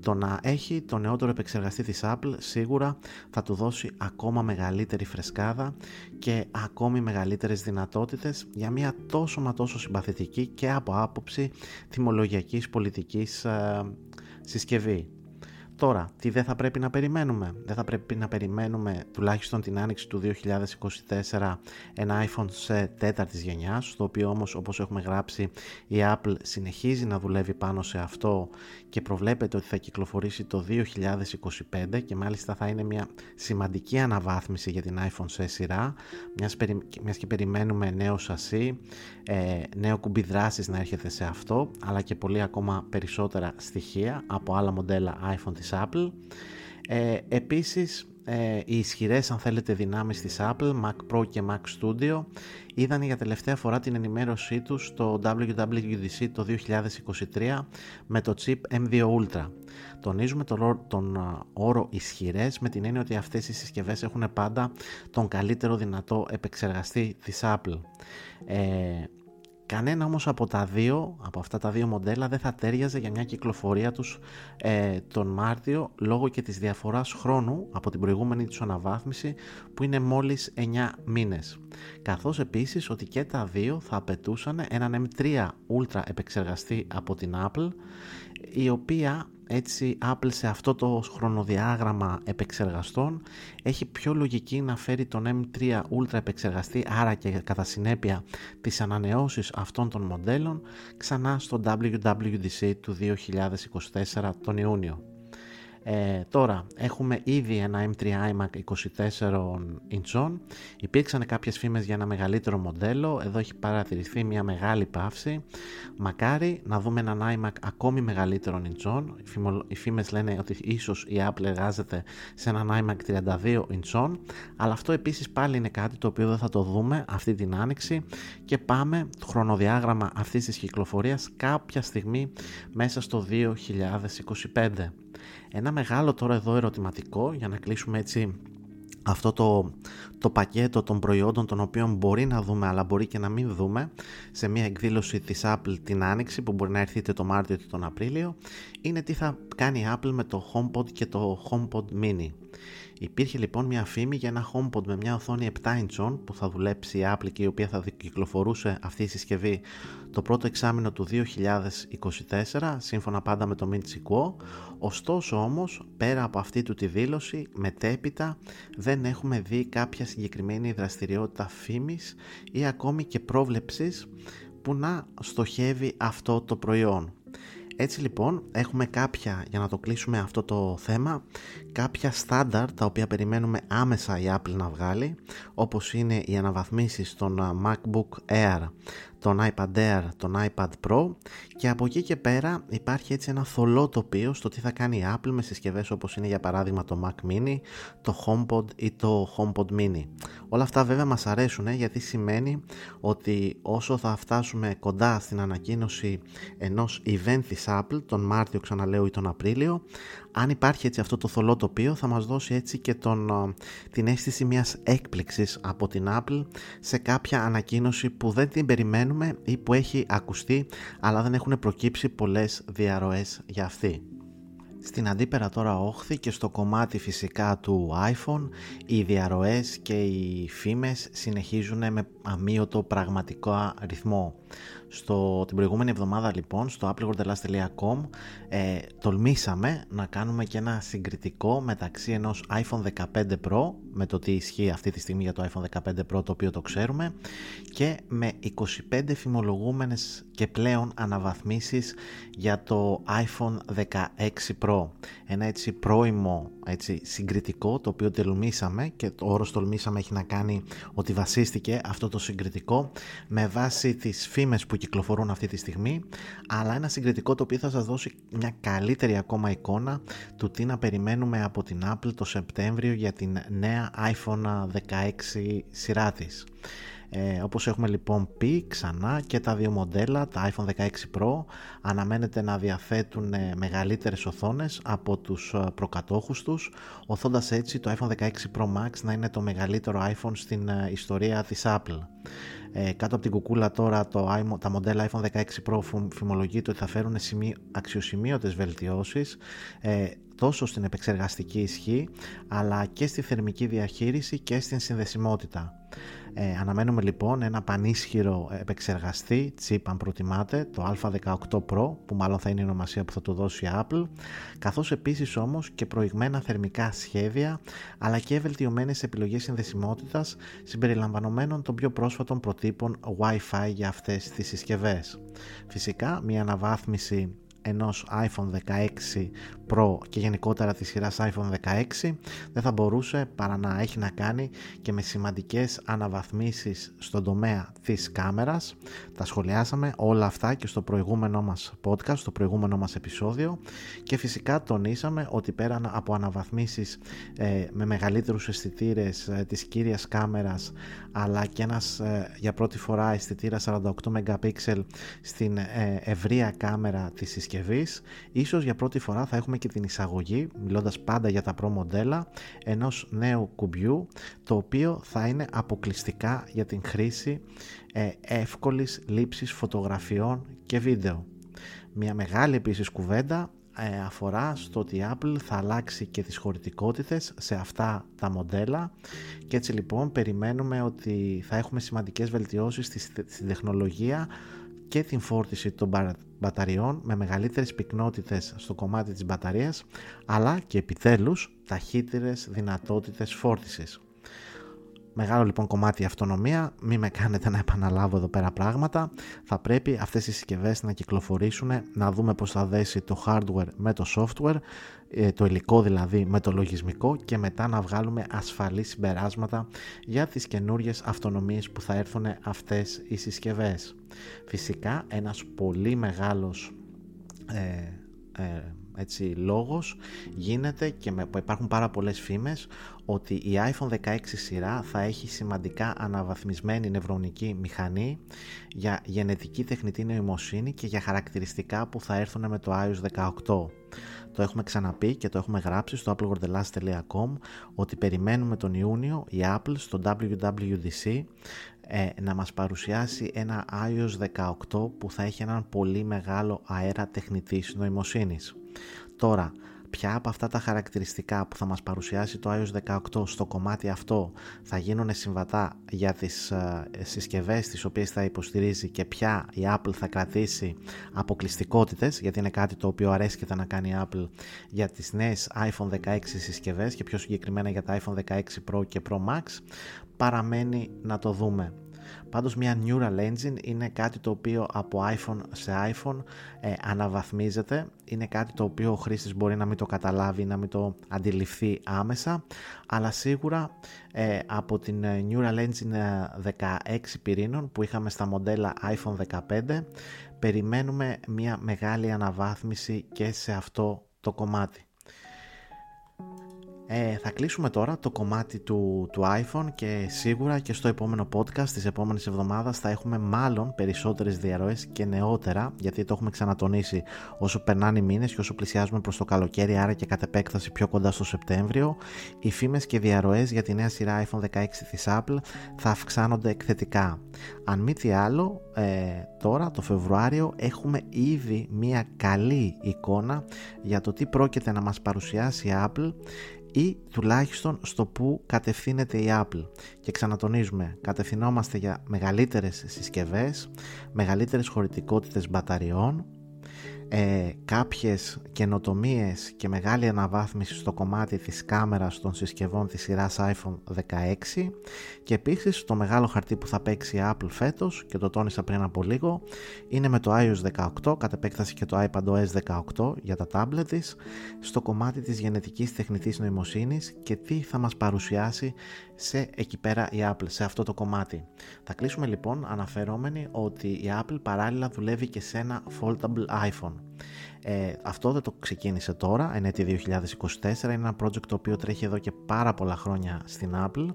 το να έχει το νεότερο επεξεργαστή της Apple σίγουρα θα του δώσει ακόμα μεγαλύτερη φρεσκάδα και ακόμη μεγαλύτερες δυνατότητες για μια τόσο μα τόσο συμπαθητική και από άποψη θυμολογιακής πολιτικής ε, συσκευή. Τώρα, τι δεν θα πρέπει να περιμένουμε; Δεν θα πρέπει να περιμένουμε τουλάχιστον την άνοιξη του 2024 ένα iPhone σε τέταρτης γενιάς, στο οποίο όμως όπως έχουμε γράψει η Apple συνεχίζει να δουλεύει πάνω σε αυτό και προβλέπεται ότι θα κυκλοφορήσει το 2025 και μάλιστα θα είναι μια σημαντική αναβάθμιση για την iPhone σε σειρά, μιας, μιας και περιμένουμε νέο σασί, ε, νέο κουμπί δράσης να έρχεται σε αυτό, αλλά και πολύ ακόμα περισσότερα στοιχεία από άλλα μοντέλα iPhone της Apple. Ε, επίσης ε, οι ισχυρές αν θέλετε δυνάμεις της Apple, Mac Pro και Mac Studio είδαν για τελευταία φορά την ενημέρωσή τους στο WWDC το 2023 με το chip M2 Ultra. Τονίζουμε τον, τον όρο ισχυρές με την έννοια ότι αυτές οι συσκευές έχουν πάντα τον καλύτερο δυνατό επεξεργαστή της Apple. Ε, Κανένα όμως από τα δύο, από αυτά τα δύο μοντέλα δεν θα τέριαζε για μια κυκλοφορία τους ε, τον Μάρτιο λόγω και της διαφοράς χρόνου από την προηγούμενη τους αναβάθμιση που είναι μόλις 9 μήνες. Καθώς επίσης ότι και τα δύο θα απαιτούσαν έναν M3 Ultra επεξεργαστή από την Apple η οποία έτσι Apple σε αυτό το χρονοδιάγραμμα επεξεργαστών έχει πιο λογική να φέρει τον M3 Ultra επεξεργαστή άρα και κατά συνέπεια τις ανανεώσεις αυτών των μοντέλων ξανά στο WWDC του 2024 τον Ιούνιο. Ε, τώρα έχουμε ήδη ένα M3 iMac 24 inch Υπήρξαν κάποιες φήμες για ένα μεγαλύτερο μοντέλο. Εδώ έχει παρατηρηθεί μια μεγάλη παύση. Μακάρι να δούμε έναν iMac ακόμη μεγαλύτερο inch Οι φήμες λένε ότι ίσως η Apple εργάζεται σε έναν iMac 32 inch Αλλά αυτό επίσης πάλι είναι κάτι το οποίο δεν θα το δούμε αυτή την άνοιξη. Και πάμε το χρονοδιάγραμμα αυτής της κυκλοφορίας κάποια στιγμή μέσα στο 2025. Ένα μεγάλο τώρα εδώ ερωτηματικό για να κλείσουμε έτσι αυτό το, το πακέτο των προϊόντων των οποίων μπορεί να δούμε αλλά μπορεί και να μην δούμε σε μια εκδήλωση της Apple την Άνοιξη που μπορεί να έρθει είτε το Μάρτιο είτε τον Απρίλιο είναι τι θα κάνει η Apple με το HomePod και το HomePod Mini. Υπήρχε λοιπόν μια φήμη για ένα HomePod με μια οθόνη 7 inch που θα δουλέψει η Apple και η οποία θα κυκλοφορούσε αυτή η συσκευή το πρώτο εξάμεινο του 2024 σύμφωνα πάντα με το Mint Ωστόσο όμως πέρα από αυτή του τη δήλωση μετέπειτα δεν έχουμε δει κάποια συγκεκριμένη δραστηριότητα φήμης ή ακόμη και πρόβλεψης που να στοχεύει αυτό το προϊόν. Έτσι λοιπόν έχουμε κάποια, για να το κλείσουμε αυτό το θέμα, κάποια στάνταρ τα οποία περιμένουμε άμεσα η Apple να βγάλει, όπως είναι οι αναβαθμίσεις των MacBook Air τον iPad Air, τον iPad Pro και από εκεί και πέρα υπάρχει έτσι ένα θολό τοπίο στο τι θα κάνει η Apple με συσκευές όπως είναι για παράδειγμα το Mac Mini, το HomePod ή το HomePod Mini. Όλα αυτά βέβαια μας αρέσουν ε, γιατί σημαίνει ότι όσο θα φτάσουμε κοντά στην ανακοίνωση ενός event της Apple τον Μάρτιο ξαναλέω ή τον Απρίλιο αν υπάρχει έτσι αυτό το θολό τοπίο θα μας δώσει έτσι και τον, την αίσθηση μιας έκπληξης από την Apple σε κάποια ανακοίνωση που δεν την περιμένουμε ή που έχει ακουστεί αλλά δεν έχουν προκύψει πολλές διαρροές για αυτή. Στην αντίπερα τώρα όχθη και στο κομμάτι φυσικά του iPhone οι διαρροές και οι φήμες συνεχίζουν με αμύωτο πραγματικό ρυθμό. Στο, την προηγούμενη εβδομάδα λοιπόν στο applegordelas.com ε, τολμήσαμε να κάνουμε και ένα συγκριτικό μεταξύ ενός iPhone 15 Pro με το τι ισχύει αυτή τη στιγμή για το iPhone 15 Pro το οποίο το ξέρουμε και με 25 φημολογούμενες και πλέον αναβαθμίσεις για το iPhone 16 Pro. Ένα έτσι πρώιμο έτσι, συγκριτικό το οποίο τολμήσαμε και το όρος τολμήσαμε έχει να κάνει ότι βασίστηκε αυτό το συγκριτικό με βάση τις φήμες που κυκλοφορούν αυτή τη στιγμή αλλά ένα συγκριτικό το οποίο θα σας δώσει μια καλύτερη ακόμα εικόνα του τι να περιμένουμε από την Apple το Σεπτέμβριο για την νέα iPhone 16 σειρά της. Ε, όπως έχουμε λοιπόν πει ξανά και τα δύο μοντέλα, τα iPhone 16 Pro αναμένεται να διαθέτουν ε, μεγαλύτερες οθόνες από τους ε, προκατόχους τους οθώντας έτσι το iPhone 16 Pro Max να είναι το μεγαλύτερο iPhone στην ε, ιστορία της Apple. Ε, κάτω από την κουκούλα τώρα το, τα μοντέλα iPhone 16 Pro φημολογείται ότι θα φέρουν αξιοσημείωτες βελτιώσεις ε, τόσο στην επεξεργαστική ισχύ αλλά και στη θερμική διαχείριση και στην συνδεσιμότητα. Ε, αναμένουμε λοιπόν ένα πανίσχυρο επεξεργαστή chip αν προτιμάτε το A18 Pro που μάλλον θα είναι η ονομασία που θα του δώσει η Apple καθώς επίσης όμως και προηγμένα θερμικά σχέδια αλλά και βελτιωμένες επιλογές συνδεσιμότητας συμπεριλαμβανομένων των πιο πρόσφατων προτύπων Wi-Fi για αυτές τις συσκευές. Φυσικά μια αναβάθμιση ενός iPhone 16 Pro και γενικότερα της σειράς iPhone 16 δεν θα μπορούσε παρά να έχει να κάνει και με σημαντικές αναβαθμίσεις στον τομέα της κάμερας. Τα σχολιάσαμε όλα αυτά και στο προηγούμενο μας podcast, στο προηγούμενο μας επεισόδιο και φυσικά τονίσαμε ότι πέρα από αναβαθμίσεις ε, με μεγαλύτερους αισθητήρες ε, της κύριας κάμερας αλλά και ένας ε, για πρώτη φορά αισθητήρα 48 MP στην ε, ευρεία κάμερα της συσκευής ίσως για πρώτη φορά θα έχουμε και την εισαγωγή, μιλώντας πάντα για τα Pro μοντέλα, ενός νέου κουμπιού, το οποίο θα είναι αποκλειστικά για την χρήση ε, εύκολης λήψης φωτογραφιών και βίντεο. Μια μεγάλη επίσης κουβέντα ε, αφορά στο ότι η Apple θα αλλάξει και τις χωρητικότητες σε αυτά τα μοντέλα και έτσι λοιπόν περιμένουμε ότι θα έχουμε σημαντικές βελτιώσεις στη τεχνολογία και την φόρτιση των μπαταριών με μεγαλύτερες πυκνότητες στο κομμάτι της μπαταρίας αλλά και επιτέλους ταχύτερες δυνατότητες φόρτισης. Μεγάλο λοιπόν κομμάτι η αυτονομία, μην με κάνετε να επαναλάβω εδώ πέρα πράγματα. Θα πρέπει αυτές οι συσκευές να κυκλοφορήσουν, να δούμε πώς θα δέσει το hardware με το software, ε, το υλικό δηλαδή με το λογισμικό και μετά να βγάλουμε ασφαλή συμπεράσματα για τις καινούριες αυτονομίες που θα έρθουν αυτές οι συσκευές. Φυσικά ένας πολύ μεγάλος ε, ε, έτσι, λόγος γίνεται και με, υπάρχουν πάρα πολλές φήμες ότι η iPhone 16 σειρά θα έχει σημαντικά αναβαθμισμένη νευρονική μηχανή για γενετική τεχνητή νοημοσύνη και για χαρακτηριστικά που θα έρθουν με το iOS 18. Το έχουμε ξαναπεί και το έχουμε γράψει στο applegordelast.com ότι περιμένουμε τον Ιούνιο η Apple στο WWDC ε, να μας παρουσιάσει ένα iOS 18 που θα έχει έναν πολύ μεγάλο αέρα τεχνητής νοημοσύνης. Τώρα, ποια από αυτά τα χαρακτηριστικά που θα μας παρουσιάσει το iOS 18 στο κομμάτι αυτό θα γίνουν συμβατά για τις ε, συσκευές τις οποίες θα υποστηρίζει και ποια η Apple θα κρατήσει αποκλειστικότητες γιατί είναι κάτι το οποίο αρέσκεται να κάνει η Apple για τις νέες iPhone 16 συσκευές και πιο συγκεκριμένα για τα iPhone 16 Pro και Pro Max παραμένει να το δούμε. Πάντως μια Neural Engine είναι κάτι το οποίο από iPhone σε iPhone ε, αναβαθμίζεται. Είναι κάτι το οποίο ο χρήστης μπορεί να μην το καταλάβει, να μην το αντιληφθεί άμεσα. Αλλά σίγουρα ε, από την ε, Neural Engine 16 πυρήνων που είχαμε στα μοντέλα iPhone 15 περιμένουμε μια μεγάλη αναβάθμιση και σε αυτό το κομμάτι. Ε, θα κλείσουμε τώρα το κομμάτι του, του iPhone και σίγουρα και στο επόμενο podcast της επόμενης εβδομάδας θα έχουμε μάλλον περισσότερες διαρροές και νεότερα γιατί το έχουμε ξανατονίσει όσο περνάνε οι μήνες και όσο πλησιάζουμε προς το καλοκαίρι άρα και κατ' επέκταση πιο κοντά στο Σεπτέμβριο οι φήμες και διαρροές για τη νέα σειρά iPhone 16 της Apple θα αυξάνονται εκθετικά. Αν μη τι άλλο ε, τώρα το Φεβρουάριο έχουμε ήδη μια καλή εικόνα για το τι πρόκειται να μας παρουσιάσει η Apple ή τουλάχιστον στο που κατευθύνεται η Apple. Και ξανατονίζουμε, κατευθυνόμαστε για μεγαλύτερες συσκευές, μεγαλύτερες χωρητικότητες μπαταριών, ε, κάποιες καινοτομίες και μεγάλη αναβάθμιση στο κομμάτι της κάμερας των συσκευών της σειράς iPhone 16 και επίσης το μεγάλο χαρτί που θα παίξει η Apple φέτος και το τόνισα πριν από λίγο είναι με το iOS 18 κατ' επέκταση και το iPadOS 18 για τα tablet της στο κομμάτι της γενετικής τεχνητής νοημοσύνης και τι θα μας παρουσιάσει σε εκεί πέρα η Apple, σε αυτό το κομμάτι. Θα κλείσουμε λοιπόν αναφερόμενοι ότι η Apple παράλληλα δουλεύει και σε ένα foldable iPhone. Ε, αυτό δεν το ξεκίνησε τώρα, ενέτη 2024, είναι ένα project το οποίο τρέχει εδώ και πάρα πολλά χρόνια στην Apple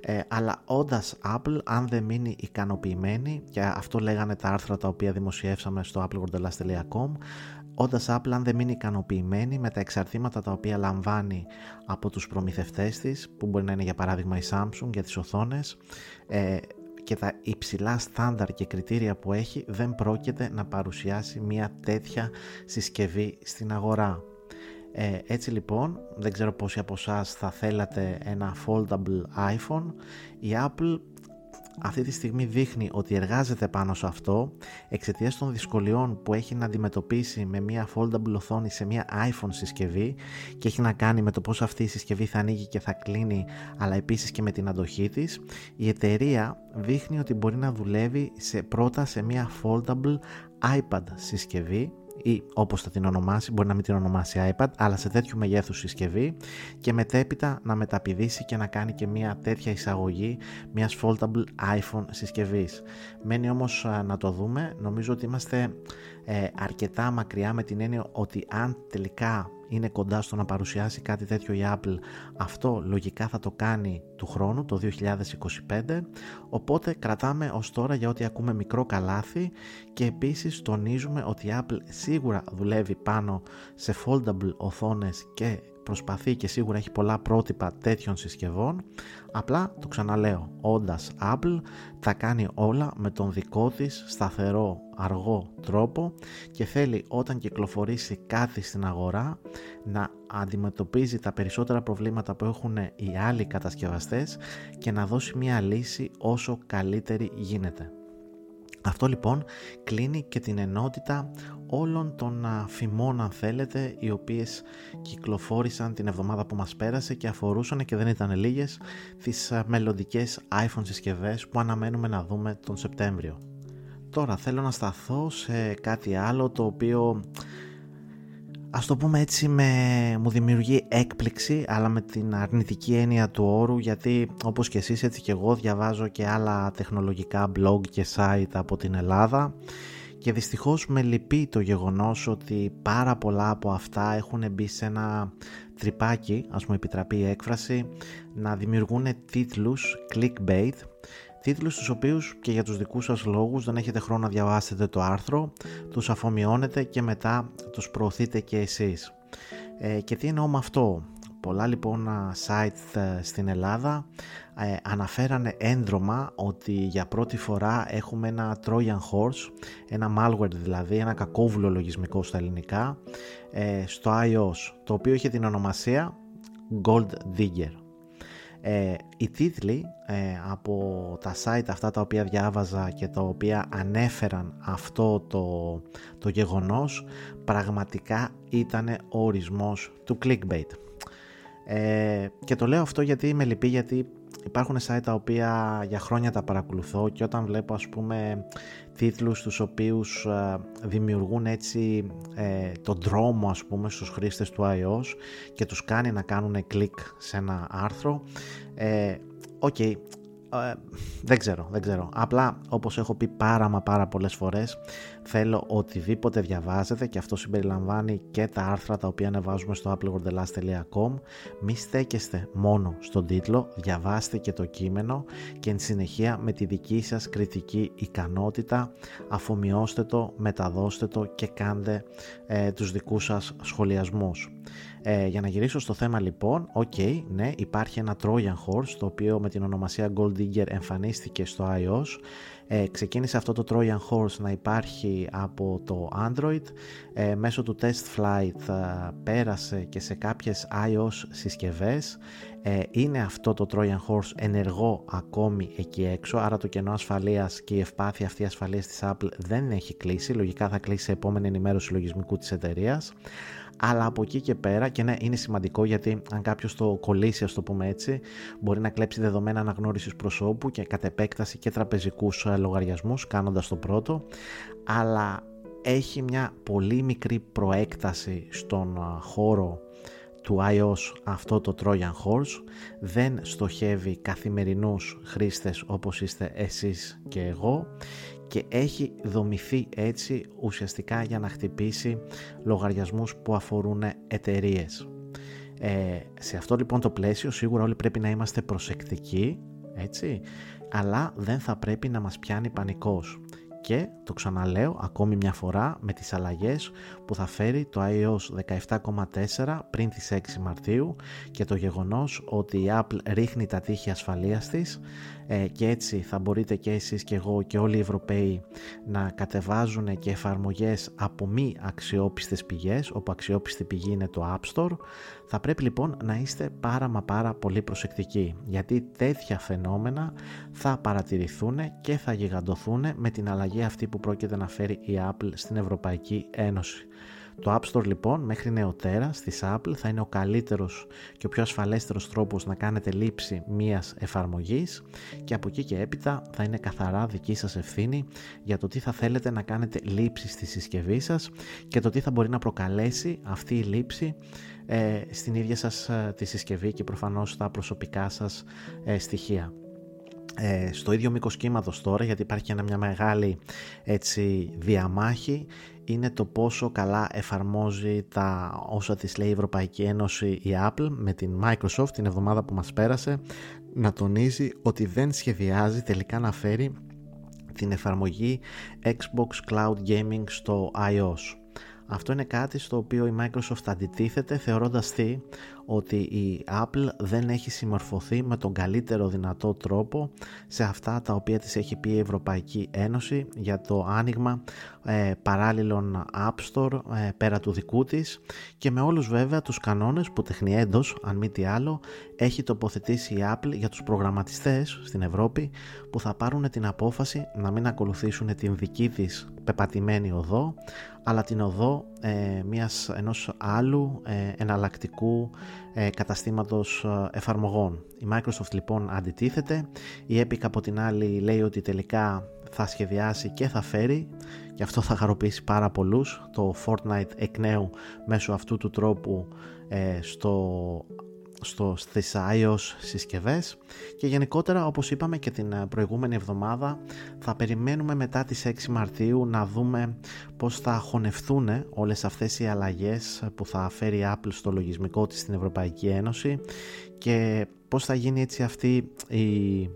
ε, αλλά όντας Apple αν δεν μείνει ικανοποιημένη και αυτό λέγανε τα άρθρα τα οποία δημοσιεύσαμε στο applegordelas.com Όντας Apple αν δεν μείνει ικανοποιημένη με τα εξαρτήματα τα οποία λαμβάνει από τους προμηθευτές της που μπορεί να είναι για παράδειγμα η Samsung για τις οθόνες ε, και τα υψηλά στάνταρ και κριτήρια που έχει δεν πρόκειται να παρουσιάσει μια τέτοια συσκευή στην αγορά. Ε, έτσι λοιπόν, δεν ξέρω πόσοι από εσάς θα θέλατε ένα foldable iPhone, η Apple αυτή τη στιγμή δείχνει ότι εργάζεται πάνω σε αυτό εξαιτίας των δυσκολιών που έχει να αντιμετωπίσει με μια foldable οθόνη σε μια iPhone συσκευή και έχει να κάνει με το πώς αυτή η συσκευή θα ανοίγει και θα κλείνει αλλά επίσης και με την αντοχή της η εταιρεία δείχνει ότι μπορεί να δουλεύει σε, πρώτα σε μια foldable iPad συσκευή ή όπως θα την ονομάσει, μπορεί να μην την ονομάσει iPad, αλλά σε τέτοιου μεγέθους συσκευή και μετέπειτα να μεταπηδήσει και να κάνει και μια τέτοια εισαγωγή μιας foldable iPhone συσκευής. Μένει όμως να το δούμε, νομίζω ότι είμαστε ε, αρκετά μακριά με την έννοια ότι αν τελικά είναι κοντά στο να παρουσιάσει κάτι τέτοιο η Apple. Αυτό λογικά θα το κάνει του χρόνου το 2025 οπότε κρατάμε ως τώρα για ό,τι ακούμε μικρό καλάθι και επίσης τονίζουμε ότι η Apple σίγουρα δουλεύει πάνω σε foldable οθόνες και προσπαθεί και σίγουρα έχει πολλά πρότυπα τέτοιων συσκευών απλά το ξαναλέω όντας Apple τα κάνει όλα με τον δικό της σταθερό αργό τρόπο και θέλει όταν κυκλοφορήσει κάτι στην αγορά να αντιμετωπίζει τα περισσότερα προβλήματα που έχουν οι άλλοι κατασκευαστές και να δώσει μια λύση όσο καλύτερη γίνεται. Αυτό λοιπόν κλείνει και την ενότητα όλων των φημών αν θέλετε οι οποίες κυκλοφόρησαν την εβδομάδα που μας πέρασε και αφορούσαν και δεν ήταν λίγες τις μελλοντικές iPhone συσκευές που αναμένουμε να δούμε τον Σεπτέμβριο. Τώρα θέλω να σταθώ σε κάτι άλλο το οποίο ας το πούμε έτσι με, μου δημιουργεί έκπληξη αλλά με την αρνητική έννοια του όρου γιατί όπως και εσείς έτσι και εγώ διαβάζω και άλλα τεχνολογικά blog και site από την Ελλάδα και δυστυχώς με λυπεί το γεγονός ότι πάρα πολλά από αυτά έχουν μπει σε ένα τρυπάκι, ας μου επιτραπεί η έκφραση, να δημιουργούν τίτλους clickbait τίτλους τους οποίους και για τους δικούς σας λόγους δεν έχετε χρόνο να διαβάσετε το άρθρο, τους αφομοιώνετε και μετά τους προωθείτε και εσείς. Ε, και τι εννοώ με αυτό; Πολλά λοιπόν site ε, στην Ελλάδα ε, αναφέρανε έντρομα ότι για πρώτη φορά έχουμε ένα Trojan Horse, ένα malware δηλαδή, ένα κακόβουλο λογισμικό στα ελληνικά, ε, στο iOS, το οποίο είχε την ονομασία Gold Digger. Ε, οι τίτλοι ε, από τα site αυτά τα οποία διάβαζα και τα οποία ανέφεραν αυτό το, το γεγονός πραγματικά ήταν ο ορισμός του clickbait. Ε, και το λέω αυτό γιατί με λυπεί γιατί υπάρχουν site τα οποία για χρόνια τα παρακολουθώ και όταν βλέπω ας πούμε τίτλους τους οποίους ε, δημιουργούν έτσι ε, τον δρόμο ας πούμε στους χρήστες του iOS και τους κάνει να κάνουν κλικ σε ένα άρθρο ε, Οκ, ε, δεν ξέρω, δεν ξέρω. Απλά όπως έχω πει πάρα μα πάρα πολλές φορές θέλω οτιδήποτε διαβάζετε και αυτό συμπεριλαμβάνει και τα άρθρα τα οποία ανεβάζουμε στο appleworldhellas.com μη στέκεστε μόνο στον τίτλο, διαβάστε και το κείμενο και εν συνεχεία με τη δική σας κριτική ικανότητα αφομοιώστε το, μεταδώστε το και κάντε ε, τους δικούς σας σχολιασμούς. Ε, για να γυρίσω στο θέμα λοιπόν, OK, okay, ναι, υπάρχει ένα Trojan Horse το οποίο με την ονομασία Gold Digger εμφανίστηκε στο iOS. Ε, ξεκίνησε αυτό το Trojan Horse να υπάρχει από το Android. Ε, μέσω του Test Flight ε, πέρασε και σε κάποιες iOS συσκευές. Ε, είναι αυτό το Trojan Horse ενεργό ακόμη εκεί έξω, άρα το κενό ασφαλείας και η ευπάθεια αυτή ασφαλείας της Apple δεν έχει κλείσει. Λογικά θα κλείσει σε επόμενη ενημέρωση λογισμικού της εταιρείας αλλά από εκεί και πέρα και ναι είναι σημαντικό γιατί αν κάποιος το κολλήσει ας το πούμε έτσι μπορεί να κλέψει δεδομένα αναγνώρισης προσώπου και κατ' επέκταση και τραπεζικούς ε, λογαριασμούς κάνοντας το πρώτο. Αλλά έχει μια πολύ μικρή προέκταση στον ε, χώρο του iOS αυτό το Trojan Horse. Δεν στοχεύει καθημερινούς χρήστες όπως είστε εσείς και εγώ και έχει δομηθεί έτσι ουσιαστικά για να χτυπήσει λογαριασμούς που αφορούν εταιρείες. Ε, σε αυτό λοιπόν το πλαίσιο σίγουρα όλοι πρέπει να είμαστε προσεκτικοί έτσι, αλλά δεν θα πρέπει να μας πιάνει πανικός και το ξαναλέω ακόμη μια φορά με τις αλλαγές που θα φέρει το iOS 17.4 πριν τις 6 Μαρτίου και το γεγονός ότι η Apple ρίχνει τα τείχη ασφαλείας της ε, και έτσι θα μπορείτε και εσείς και εγώ και όλοι οι Ευρωπαίοι να κατεβάζουν και εφαρμογές από μη αξιόπιστες πηγές όπου αξιόπιστη πηγή είναι το App Store θα πρέπει λοιπόν να είστε πάρα μα πάρα πολύ προσεκτικοί γιατί τέτοια φαινόμενα θα παρατηρηθούν και θα γιγαντωθούν με την αλλαγή αυτή που πρόκειται να φέρει η Apple στην Ευρωπαϊκή Ένωση. Το App Store λοιπόν μέχρι νεοτέρα στις Apple θα είναι ο καλύτερος και ο πιο ασφαλέστερος τρόπος να κάνετε λήψη μίας εφαρμογής και από εκεί και έπειτα θα είναι καθαρά δική σας ευθύνη για το τι θα θέλετε να κάνετε λήψη στη συσκευή σας και το τι θα μπορεί να προκαλέσει αυτή η λήψη ε, στην ίδια σας ε, τη συσκευή και προφανώς στα προσωπικά σας ε, στοιχεία. Ε, στο ίδιο μήκος κύματος τώρα γιατί υπάρχει ένα, μια μεγάλη έτσι, διαμάχη είναι το πόσο καλά εφαρμόζει τα όσα της λέει η Ευρωπαϊκή Ένωση η Apple με την Microsoft την εβδομάδα που μας πέρασε να τονίζει ότι δεν σχεδιάζει τελικά να φέρει την εφαρμογή Xbox Cloud Gaming στο iOS. Αυτό είναι κάτι στο οποίο η Microsoft αντιτίθεται θεωρώντας τι ότι η Apple δεν έχει συμμορφωθεί με τον καλύτερο δυνατό τρόπο σε αυτά τα οποία της έχει πει η Ευρωπαϊκή Ένωση για το άνοιγμα ε, παράλληλων App Store ε, πέρα του δικού της και με όλους βέβαια τους κανόνες που τεχνιέντος, αν μη τι άλλο, έχει τοποθετήσει η Apple για τους προγραμματιστές στην Ευρώπη που θα πάρουν την απόφαση να μην ακολουθήσουν την δική της πεπατημένη οδό αλλά την οδό ε, μιας, ενός άλλου ε, εναλλακτικού ε, καταστήματος ε, εφαρμογών. Η Microsoft λοιπόν αντιτίθεται, η Epic από την άλλη λέει ότι τελικά θα σχεδιάσει και θα φέρει. Και αυτό θα χαροποιήσει πάρα πολλούς. Το Fortnite εκ νέου μέσω αυτού του τρόπου ε, στο στο, στις iOS συσκευές και γενικότερα όπως είπαμε και την ε, προηγούμενη εβδομάδα θα περιμένουμε μετά τις 6 Μαρτίου να δούμε πώς θα χωνευτούν όλες αυτές οι αλλαγές που θα φέρει η Apple στο λογισμικό της στην Ευρωπαϊκή Ένωση και πώς θα γίνει έτσι αυτή η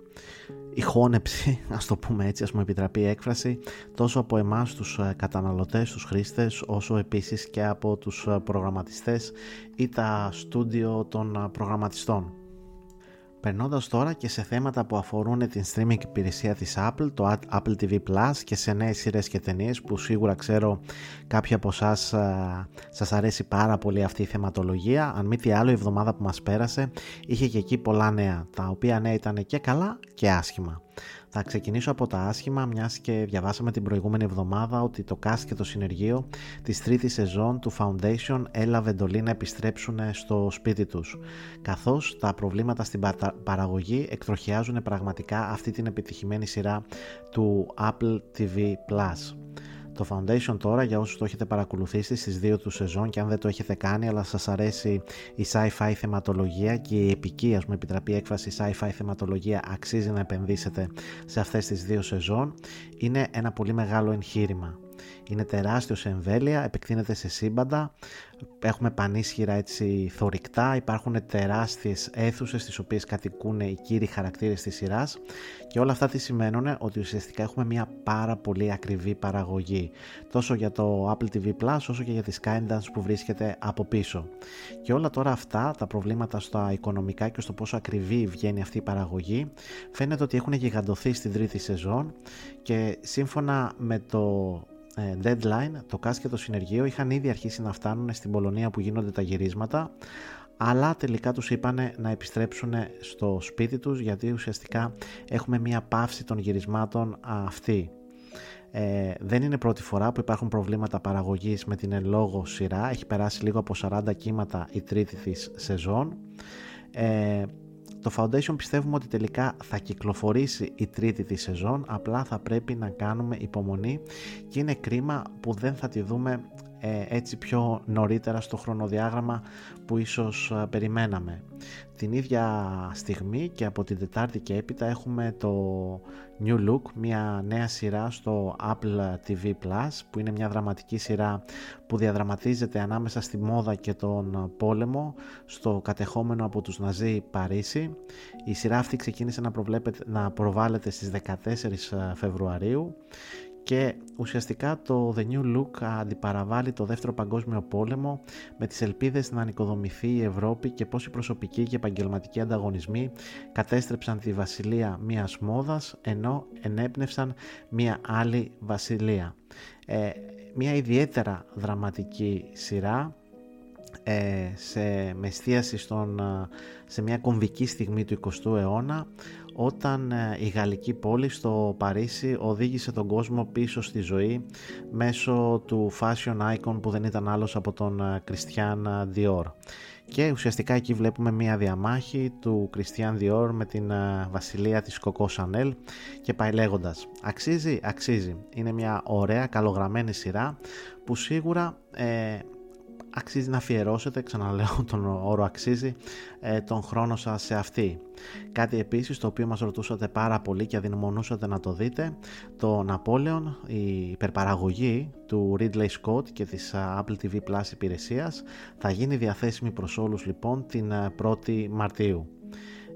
η χώνεψη, [laughs] ας το πούμε έτσι, ας μου επιτραπεί η έκφραση, τόσο από εμάς τους ε, καταναλωτές, τους χρήστες, όσο επίσης και από τους ε, προγραμματιστές ή τα στούντιο των ε, προγραμματιστών. Περνώντας τώρα και σε θέματα που αφορούν την streaming υπηρεσία της Apple, το Apple TV Plus και σε νέες σειρές και ταινίες που σίγουρα ξέρω κάποιοι από εσάς σας αρέσει πάρα πολύ αυτή η θεματολογία. Αν μη τι άλλο η εβδομάδα που μας πέρασε είχε και εκεί πολλά νέα, τα οποία νέα ήταν και καλά και άσχημα. Θα ξεκινήσω από τα άσχημα, μιας και διαβάσαμε την προηγούμενη εβδομάδα ότι το cast και το συνεργείο της τρίτης σεζόν του Foundation έλαβε εντολή να επιστρέψουν στο σπίτι τους. Καθώς τα προβλήματα στην παραγωγή εκτροχιάζουν πραγματικά αυτή την επιτυχημένη σειρά του Apple TV Plus. Το Foundation τώρα για όσους το έχετε παρακολουθήσει στις δύο τους σεζόν και αν δεν το έχετε κάνει αλλά σας αρέσει η sci-fi θεματολογία και η επική ας μου επιτραπεί έκφραση sci-fi θεματολογία αξίζει να επενδύσετε σε αυτές τις δύο σεζόν είναι ένα πολύ μεγάλο εγχείρημα είναι τεράστιο σε εμβέλεια, επεκτείνεται σε σύμπαντα, έχουμε πανίσχυρα έτσι θορυκτά, υπάρχουν τεράστιες αίθουσες στις οποίες κατοικούν οι κύριοι χαρακτήρες της σειράς. Και όλα αυτά τι σημαίνουν ότι ουσιαστικά έχουμε μια πάρα πολύ ακριβή παραγωγή. Τόσο για το Apple TV Plus όσο και για τη Skydance που βρίσκεται από πίσω. Και όλα τώρα αυτά τα προβλήματα στα οικονομικά και στο πόσο ακριβή βγαίνει αυτή η παραγωγή φαίνεται ότι έχουν γιγαντωθεί στην τρίτη σεζόν. Και σύμφωνα με το ε, deadline, το ΚΑΣ και το συνεργείο είχαν ήδη αρχίσει να φτάνουν στην Πολωνία που γίνονται τα γυρίσματα αλλά τελικά τους είπαν να επιστρέψουν στο σπίτι τους γιατί ουσιαστικά έχουμε μία πάυση των γυρισμάτων αυτή. Ε, δεν είναι πρώτη φορά που υπάρχουν προβλήματα παραγωγής με την εν λόγω σειρά, έχει περάσει λίγο από 40 κύματα η τρίτη της σεζόν. Ε, το Foundation πιστεύουμε ότι τελικά θα κυκλοφορήσει η τρίτη της σεζόν, απλά θα πρέπει να κάνουμε υπομονή και είναι κρίμα που δεν θα τη δούμε ε, έτσι πιο νωρίτερα στο χρονοδιάγραμμα που ίσως ε, περιμέναμε. Την ίδια στιγμή και από την Τετάρτη και έπειτα έχουμε το New Look, μια νέα σειρά στο Apple TV Plus που είναι μια δραματική σειρά που διαδραματίζεται ανάμεσα στη μόδα και τον πόλεμο στο κατεχόμενο από τους Ναζί Παρίσι. Η σειρά αυτή ξεκίνησε να, να προβάλλεται στις 14 Φεβρουαρίου και ουσιαστικά το The New Look αντιπαραβάλλει το δεύτερο παγκόσμιο πόλεμο με τις ελπίδες να ανοικοδομηθεί η Ευρώπη και πώς οι προσωπικοί και επαγγελματικοί ανταγωνισμοί κατέστρεψαν τη βασιλεία μιας μόδας ενώ ενέπνευσαν μια άλλη βασιλεία. Ε, μια ιδιαίτερα δραματική σειρά ε, σε, με εστίαση στον, σε μια κομβική στιγμή του 20ου αιώνα όταν ε, η γαλλική πόλη στο Παρίσι οδήγησε τον κόσμο πίσω στη ζωή μέσω του fashion icon που δεν ήταν άλλος από τον ε, Christian Dior. Και ουσιαστικά εκεί βλέπουμε μία διαμάχη του Christian Dior με την ε, βασιλεία της Coco Chanel και πάει λέγοντας αξίζει, αξίζει. Είναι μια ωραία καλογραμμένη σειρά που σίγουρα αξίζει να αφιερώσετε, ξαναλέω [laughs] τον όρο αξίζει, ε, τον χρόνο σας σε αυτή. Κάτι επίσης το οποίο μας ρωτούσατε πάρα πολύ και αδεινομονούσατε να το δείτε, το Napoleon, η υπερπαραγωγή του Ridley Scott και της Apple TV Plus υπηρεσίας θα γίνει διαθέσιμη προς όλους λοιπόν την 1η Μαρτίου.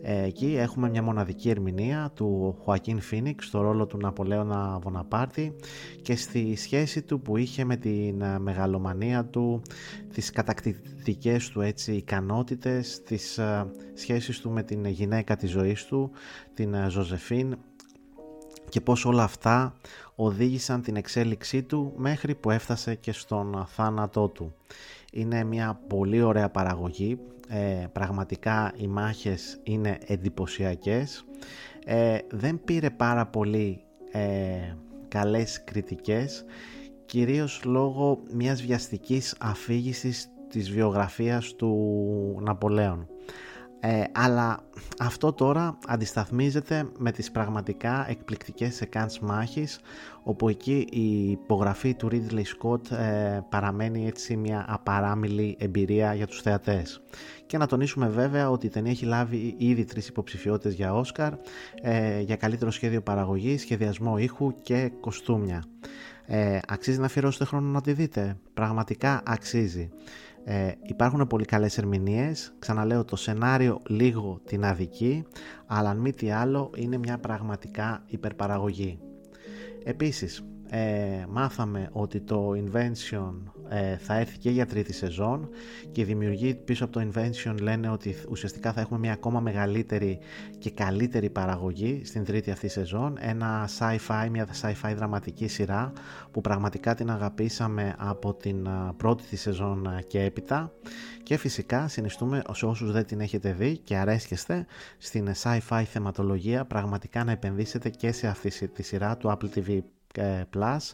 Ε, εκεί έχουμε μια μοναδική ερμηνεία του Χωακίν Φίνιξ στο ρόλο του Ναπολέωνα Βοναπάρτη και στη σχέση του που είχε με την ε, μεγαλομανία του, τις κατακτητικές του έτσι ικανότητες, τις ε, σχέσεις του με την γυναίκα της ζωής του, την Ζωζεφίν και πώς όλα αυτά οδήγησαν την εξέλιξή του μέχρι που έφτασε και στον θάνατό του. Είναι μια πολύ ωραία παραγωγή, ε, πραγματικά οι μάχες είναι εντυπωσιακές, ε, δεν πήρε πάρα πολύ ε, καλές κριτικές, κυρίως λόγω μιας βιαστικής αφήγησης της βιογραφίας του Ναπολέων. Ε, αλλά αυτό τώρα αντισταθμίζεται με τις πραγματικά εκπληκτικές σεκάνς μάχης όπου εκεί η υπογραφή του Ridley Scott ε, παραμένει έτσι μια απαράμιλη εμπειρία για τους θεατές. Και να τονίσουμε βέβαια ότι η ταινία έχει λάβει ήδη τρεις υποψηφιότητες για Όσκαρ ε, για καλύτερο σχέδιο παραγωγής, σχεδιασμό ήχου και κοστούμια. Ε, αξίζει να αφιερώσετε χρόνο να τη δείτε; Πραγματικά αξίζει. Ε, υπάρχουν πολύ καλές ερμηνείες, ξαναλέω το σενάριο λίγο την αδική, αλλά αν μη τι άλλο είναι μια πραγματικά υπερπαραγωγή. Επίσης, ε, μάθαμε ότι το Invention ε, θα έρθει και για τρίτη σεζόν και οι δημιουργοί πίσω από το Invention λένε ότι ουσιαστικά θα έχουμε μια ακόμα μεγαλύτερη και καλύτερη παραγωγή στην τρίτη αυτή σεζόν. Ένα sci-fi, μια sci-fi δραματική σειρά που πραγματικά την αγαπήσαμε από την πρώτη τη σεζόν και έπειτα. Και φυσικά συνιστούμε σε όσους δεν την έχετε δει και αρέσκεστε στην sci-fi θεματολογία πραγματικά να επενδύσετε και σε αυτή τη σειρά του Apple TV ε, Plus.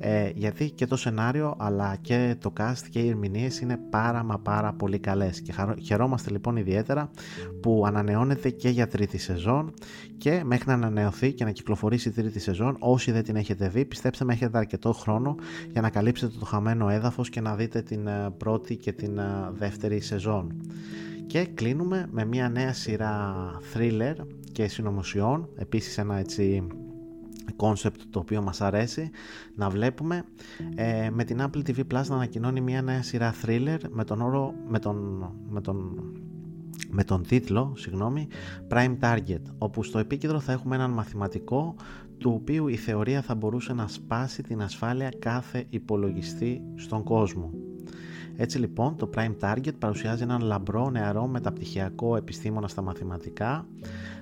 Ε, γιατί και το σενάριο αλλά και το cast και οι ερμηνείες είναι πάρα μα πάρα πολύ καλές. Και χαιρόμαστε λοιπόν ιδιαίτερα που ανανεώνεται και για τρίτη σεζόν και μέχρι να ανανεωθεί και να κυκλοφορήσει η τρίτη σεζόν όσοι δεν την έχετε δει πιστέψτε με έχετε αρκετό χρόνο για να καλύψετε το χαμένο έδαφος και να δείτε την ε, πρώτη και την δεύτερη σεζόν. Και κλείνουμε με μια νέα σειρά thriller και συνωμοσιών επίσης ένα έτσι concept το οποίο μας αρέσει να βλέπουμε ε, με την Apple TV Plus να ανακοινώνει μια νέα σειρά thriller με τον όρο με τον, με τον, με τον τίτλο συγγνώμη, Prime Target όπου στο επίκεντρο θα έχουμε έναν μαθηματικό του οποίου η θεωρία θα μπορούσε να σπάσει την ασφάλεια κάθε υπολογιστή στον κόσμο. Έτσι λοιπόν το Prime Target παρουσιάζει έναν λαμπρό νεαρό μεταπτυχιακό επιστήμονα στα μαθηματικά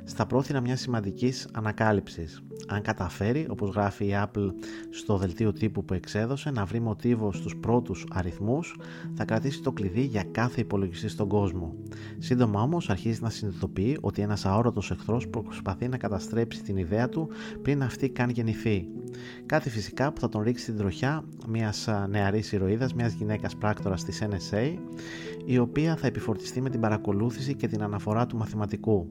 στα πρόθυρα μιας σημαντικής ανακάλυψης. Αν καταφέρει, όπως γράφει η Apple στο δελτίο τύπου που εξέδωσε, να βρει μοτίβο στους πρώτους αριθμούς, θα κρατήσει το κλειδί για κάθε υπολογιστή στον κόσμο. Σύντομα όμως αρχίζει να συνειδητοποιεί ότι ένας αόρατος εχθρός προσπαθεί να καταστρέψει την ιδέα του πριν αυτή καν γεννηθεί. Κάτι φυσικά που θα τον ρίξει στην τροχιά μιας νεαρής ηρωίδας, μιας γυναίκας πράκτορας της NSA, η οποία θα επιφορτιστεί με την παρακολούθηση και την αναφορά του μαθηματικού.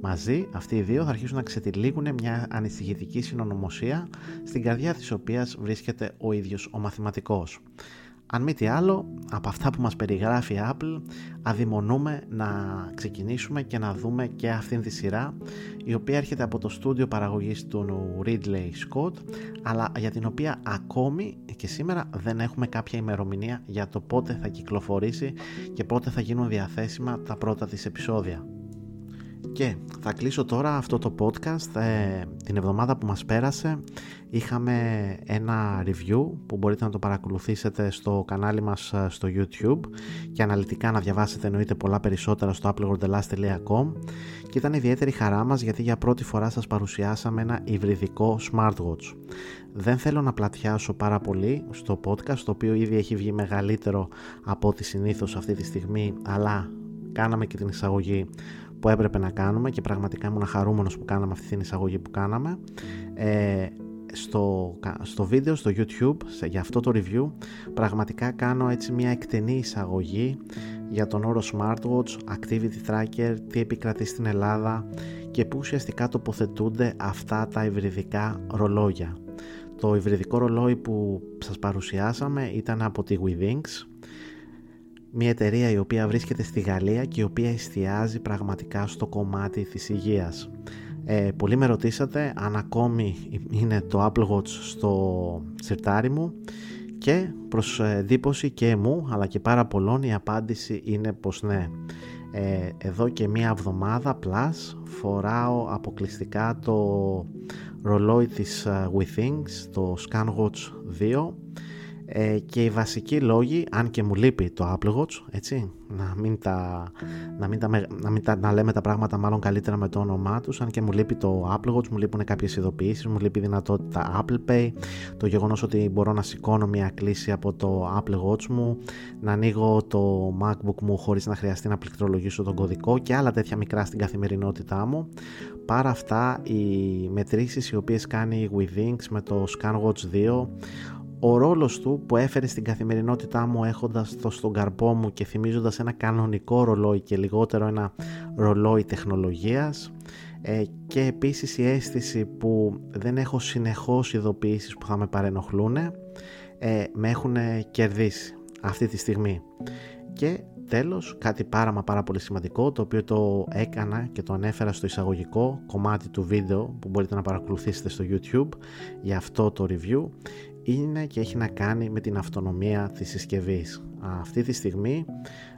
Μαζί αυτοί οι δύο θα αρχίσουν να ξετυλίγουν μια ανησυχητική συνωνομοσία στην καρδιά της οποίας βρίσκεται ο ίδιος ο μαθηματικός. Αν μη τι άλλο, από αυτά που μας περιγράφει η Apple, αδειμονούμε να ξεκινήσουμε και να δούμε και αυτήν τη σειρά, η οποία έρχεται από το στούντιο παραγωγής του Ridley Scott, αλλά για την οποία ακόμη και σήμερα δεν έχουμε κάποια ημερομηνία για το πότε θα κυκλοφορήσει και πότε θα γίνουν διαθέσιμα τα πρώτα της επεισόδια. Και θα κλείσω τώρα αυτό το podcast. Ε, την εβδομάδα που μας πέρασε είχαμε ένα review που μπορείτε να το παρακολουθήσετε στο κανάλι μας ε, στο YouTube και αναλυτικά να διαβάσετε εννοείται πολλά περισσότερα στο applegordelas.com και ήταν ιδιαίτερη χαρά μας γιατί για πρώτη φορά σας παρουσιάσαμε ένα υβριδικό smartwatch. Δεν θέλω να πλατιάσω πάρα πολύ στο podcast το οποίο ήδη έχει βγει μεγαλύτερο από ό,τι συνήθως αυτή τη στιγμή αλλά κάναμε και την εισαγωγή που έπρεπε να κάνουμε και πραγματικά ήμουν χαρούμενος που κάναμε αυτή την εισαγωγή που κάναμε ε, στο, στο βίντεο στο YouTube σε, για αυτό το review πραγματικά κάνω έτσι μια εκτενή εισαγωγή για τον όρο smartwatch, activity tracker, τι επικρατεί στην Ελλάδα και πού ουσιαστικά τοποθετούνται αυτά τα υβριδικά ρολόγια. Το υβριδικό ρολόι που σας παρουσιάσαμε ήταν από τη Withings μια εταιρεία η οποία βρίσκεται στη Γαλλία και η οποία εστιάζει πραγματικά στο κομμάτι της υγείας. Ε, πολλοί με ρωτήσατε αν ακόμη είναι το Apple Watch στο σιρτάρι μου και προς εντύπωση και μου αλλά και πάρα πολλών η απάντηση είναι πως ναι. ε, εδώ και μία εβδομάδα plus φοράω αποκλειστικά το ρολόι της Withings, το ScanWatch 2 ε, και οι βασικοί λόγοι, αν και μου λείπει το Apple Watch, έτσι, να μην, τα, να, μην τα, να, μην τα, να λέμε τα πράγματα μάλλον καλύτερα με το όνομά τους, αν και μου λείπει το Apple Watch, μου λείπουν κάποιες ειδοποιήσεις, μου λείπει η δυνατότητα Apple Pay, το γεγονός ότι μπορώ να σηκώνω μια κλίση από το Apple Watch μου, να ανοίγω το MacBook μου χωρίς να χρειαστεί να πληκτρολογήσω τον κωδικό και άλλα τέτοια μικρά στην καθημερινότητά μου. Πάρα αυτά οι μετρήσεις οι οποίες κάνει η Withings με το ScanWatch 2 ο ρόλος του που έφερε στην καθημερινότητά μου έχοντας το στον καρπό μου και θυμίζοντας ένα κανονικό ρολόι και λιγότερο ένα ρολόι τεχνολογίας ε, και επίσης η αίσθηση που δεν έχω συνεχώς ειδοποιήσεις που θα με παρενοχλούν ε, με έχουν κερδίσει αυτή τη στιγμή. Και τέλος κάτι πάρα μα πάρα πολύ σημαντικό το οποίο το έκανα και το ανέφερα στο εισαγωγικό κομμάτι του βίντεο που μπορείτε να παρακολουθήσετε στο YouTube για αυτό το review είναι και έχει να κάνει με την αυτονομία της συσκευής. Αυτή τη στιγμή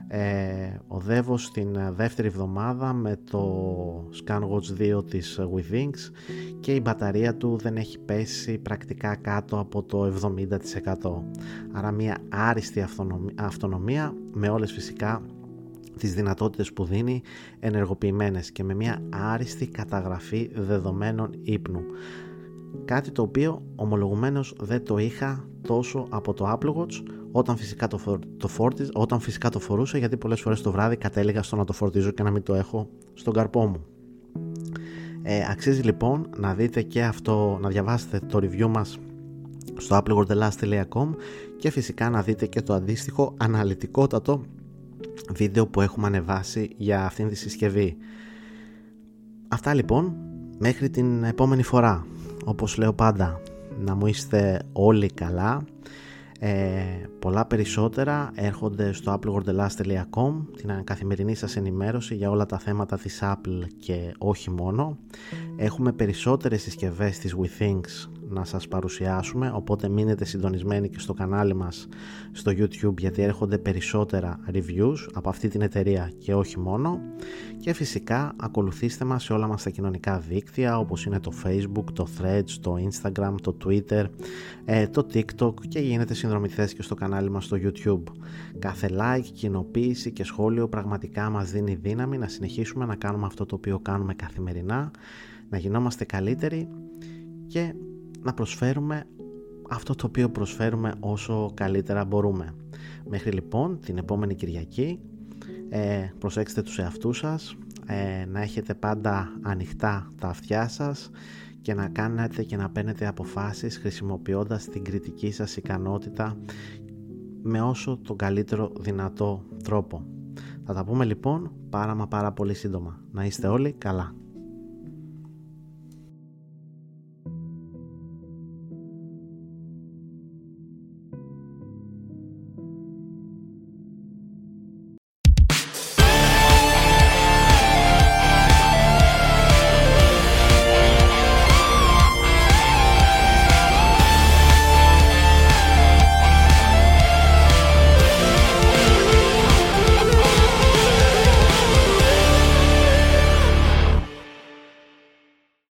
ε, οδεύω στην δεύτερη εβδομάδα με το ScanWatch 2 της Withings και η μπαταρία του δεν έχει πέσει πρακτικά κάτω από το 70%. Άρα μια άριστη αυτονομία με όλες φυσικά τις δυνατότητες που δίνει ενεργοποιημένες και με μια άριστη καταγραφή δεδομένων ύπνου κάτι το οποίο ομολογουμένως δεν το είχα τόσο από το Apple Watch όταν φυσικά το, φορ, το φόρτιζ, όταν φυσικά το φορούσα γιατί πολλές φορές το βράδυ κατέληγα στο να το φορτίζω και να μην το έχω στον καρπό μου. Ε, αξίζει λοιπόν να δείτε και αυτό, να διαβάσετε το review μας στο applegordelast.com και φυσικά να δείτε και το αντίστοιχο αναλυτικότατο βίντεο που έχουμε ανεβάσει για αυτήν τη συσκευή. Αυτά λοιπόν, μέχρι την επόμενη φορά όπως λέω πάντα να μου είστε όλοι καλά. Ε, πολλά περισσότερα έρχονται στο applegordelast.com την καθημερινή σας ενημέρωση για όλα τα θέματα της Apple και όχι μόνο. Έχουμε περισσότερες συσκευές της WeThings να σας παρουσιάσουμε οπότε μείνετε συντονισμένοι και στο κανάλι μας στο YouTube γιατί έρχονται περισσότερα reviews από αυτή την εταιρεία και όχι μόνο και φυσικά ακολουθήστε μας σε όλα μας τα κοινωνικά δίκτυα όπως είναι το Facebook, το Threads, το Instagram, το Twitter, ε, το TikTok και γίνετε συνδρομητές και στο κανάλι μας στο YouTube. Κάθε like, κοινοποίηση και σχόλιο πραγματικά μας δίνει δύναμη να συνεχίσουμε να κάνουμε αυτό το οποίο κάνουμε καθημερινά, να γινόμαστε καλύτεροι και να προσφέρουμε αυτό το οποίο προσφέρουμε όσο καλύτερα μπορούμε. Μέχρι λοιπόν την επόμενη Κυριακή ε, προσέξτε τους εαυτούς σας, ε, να έχετε πάντα ανοιχτά τα αυτιά σας και να κάνετε και να παίρνετε αποφάσεις χρησιμοποιώντας την κριτική σας ικανότητα με όσο τον καλύτερο δυνατό τρόπο. Θα τα πούμε λοιπόν πάρα μα πάρα πολύ σύντομα. Να είστε όλοι καλά.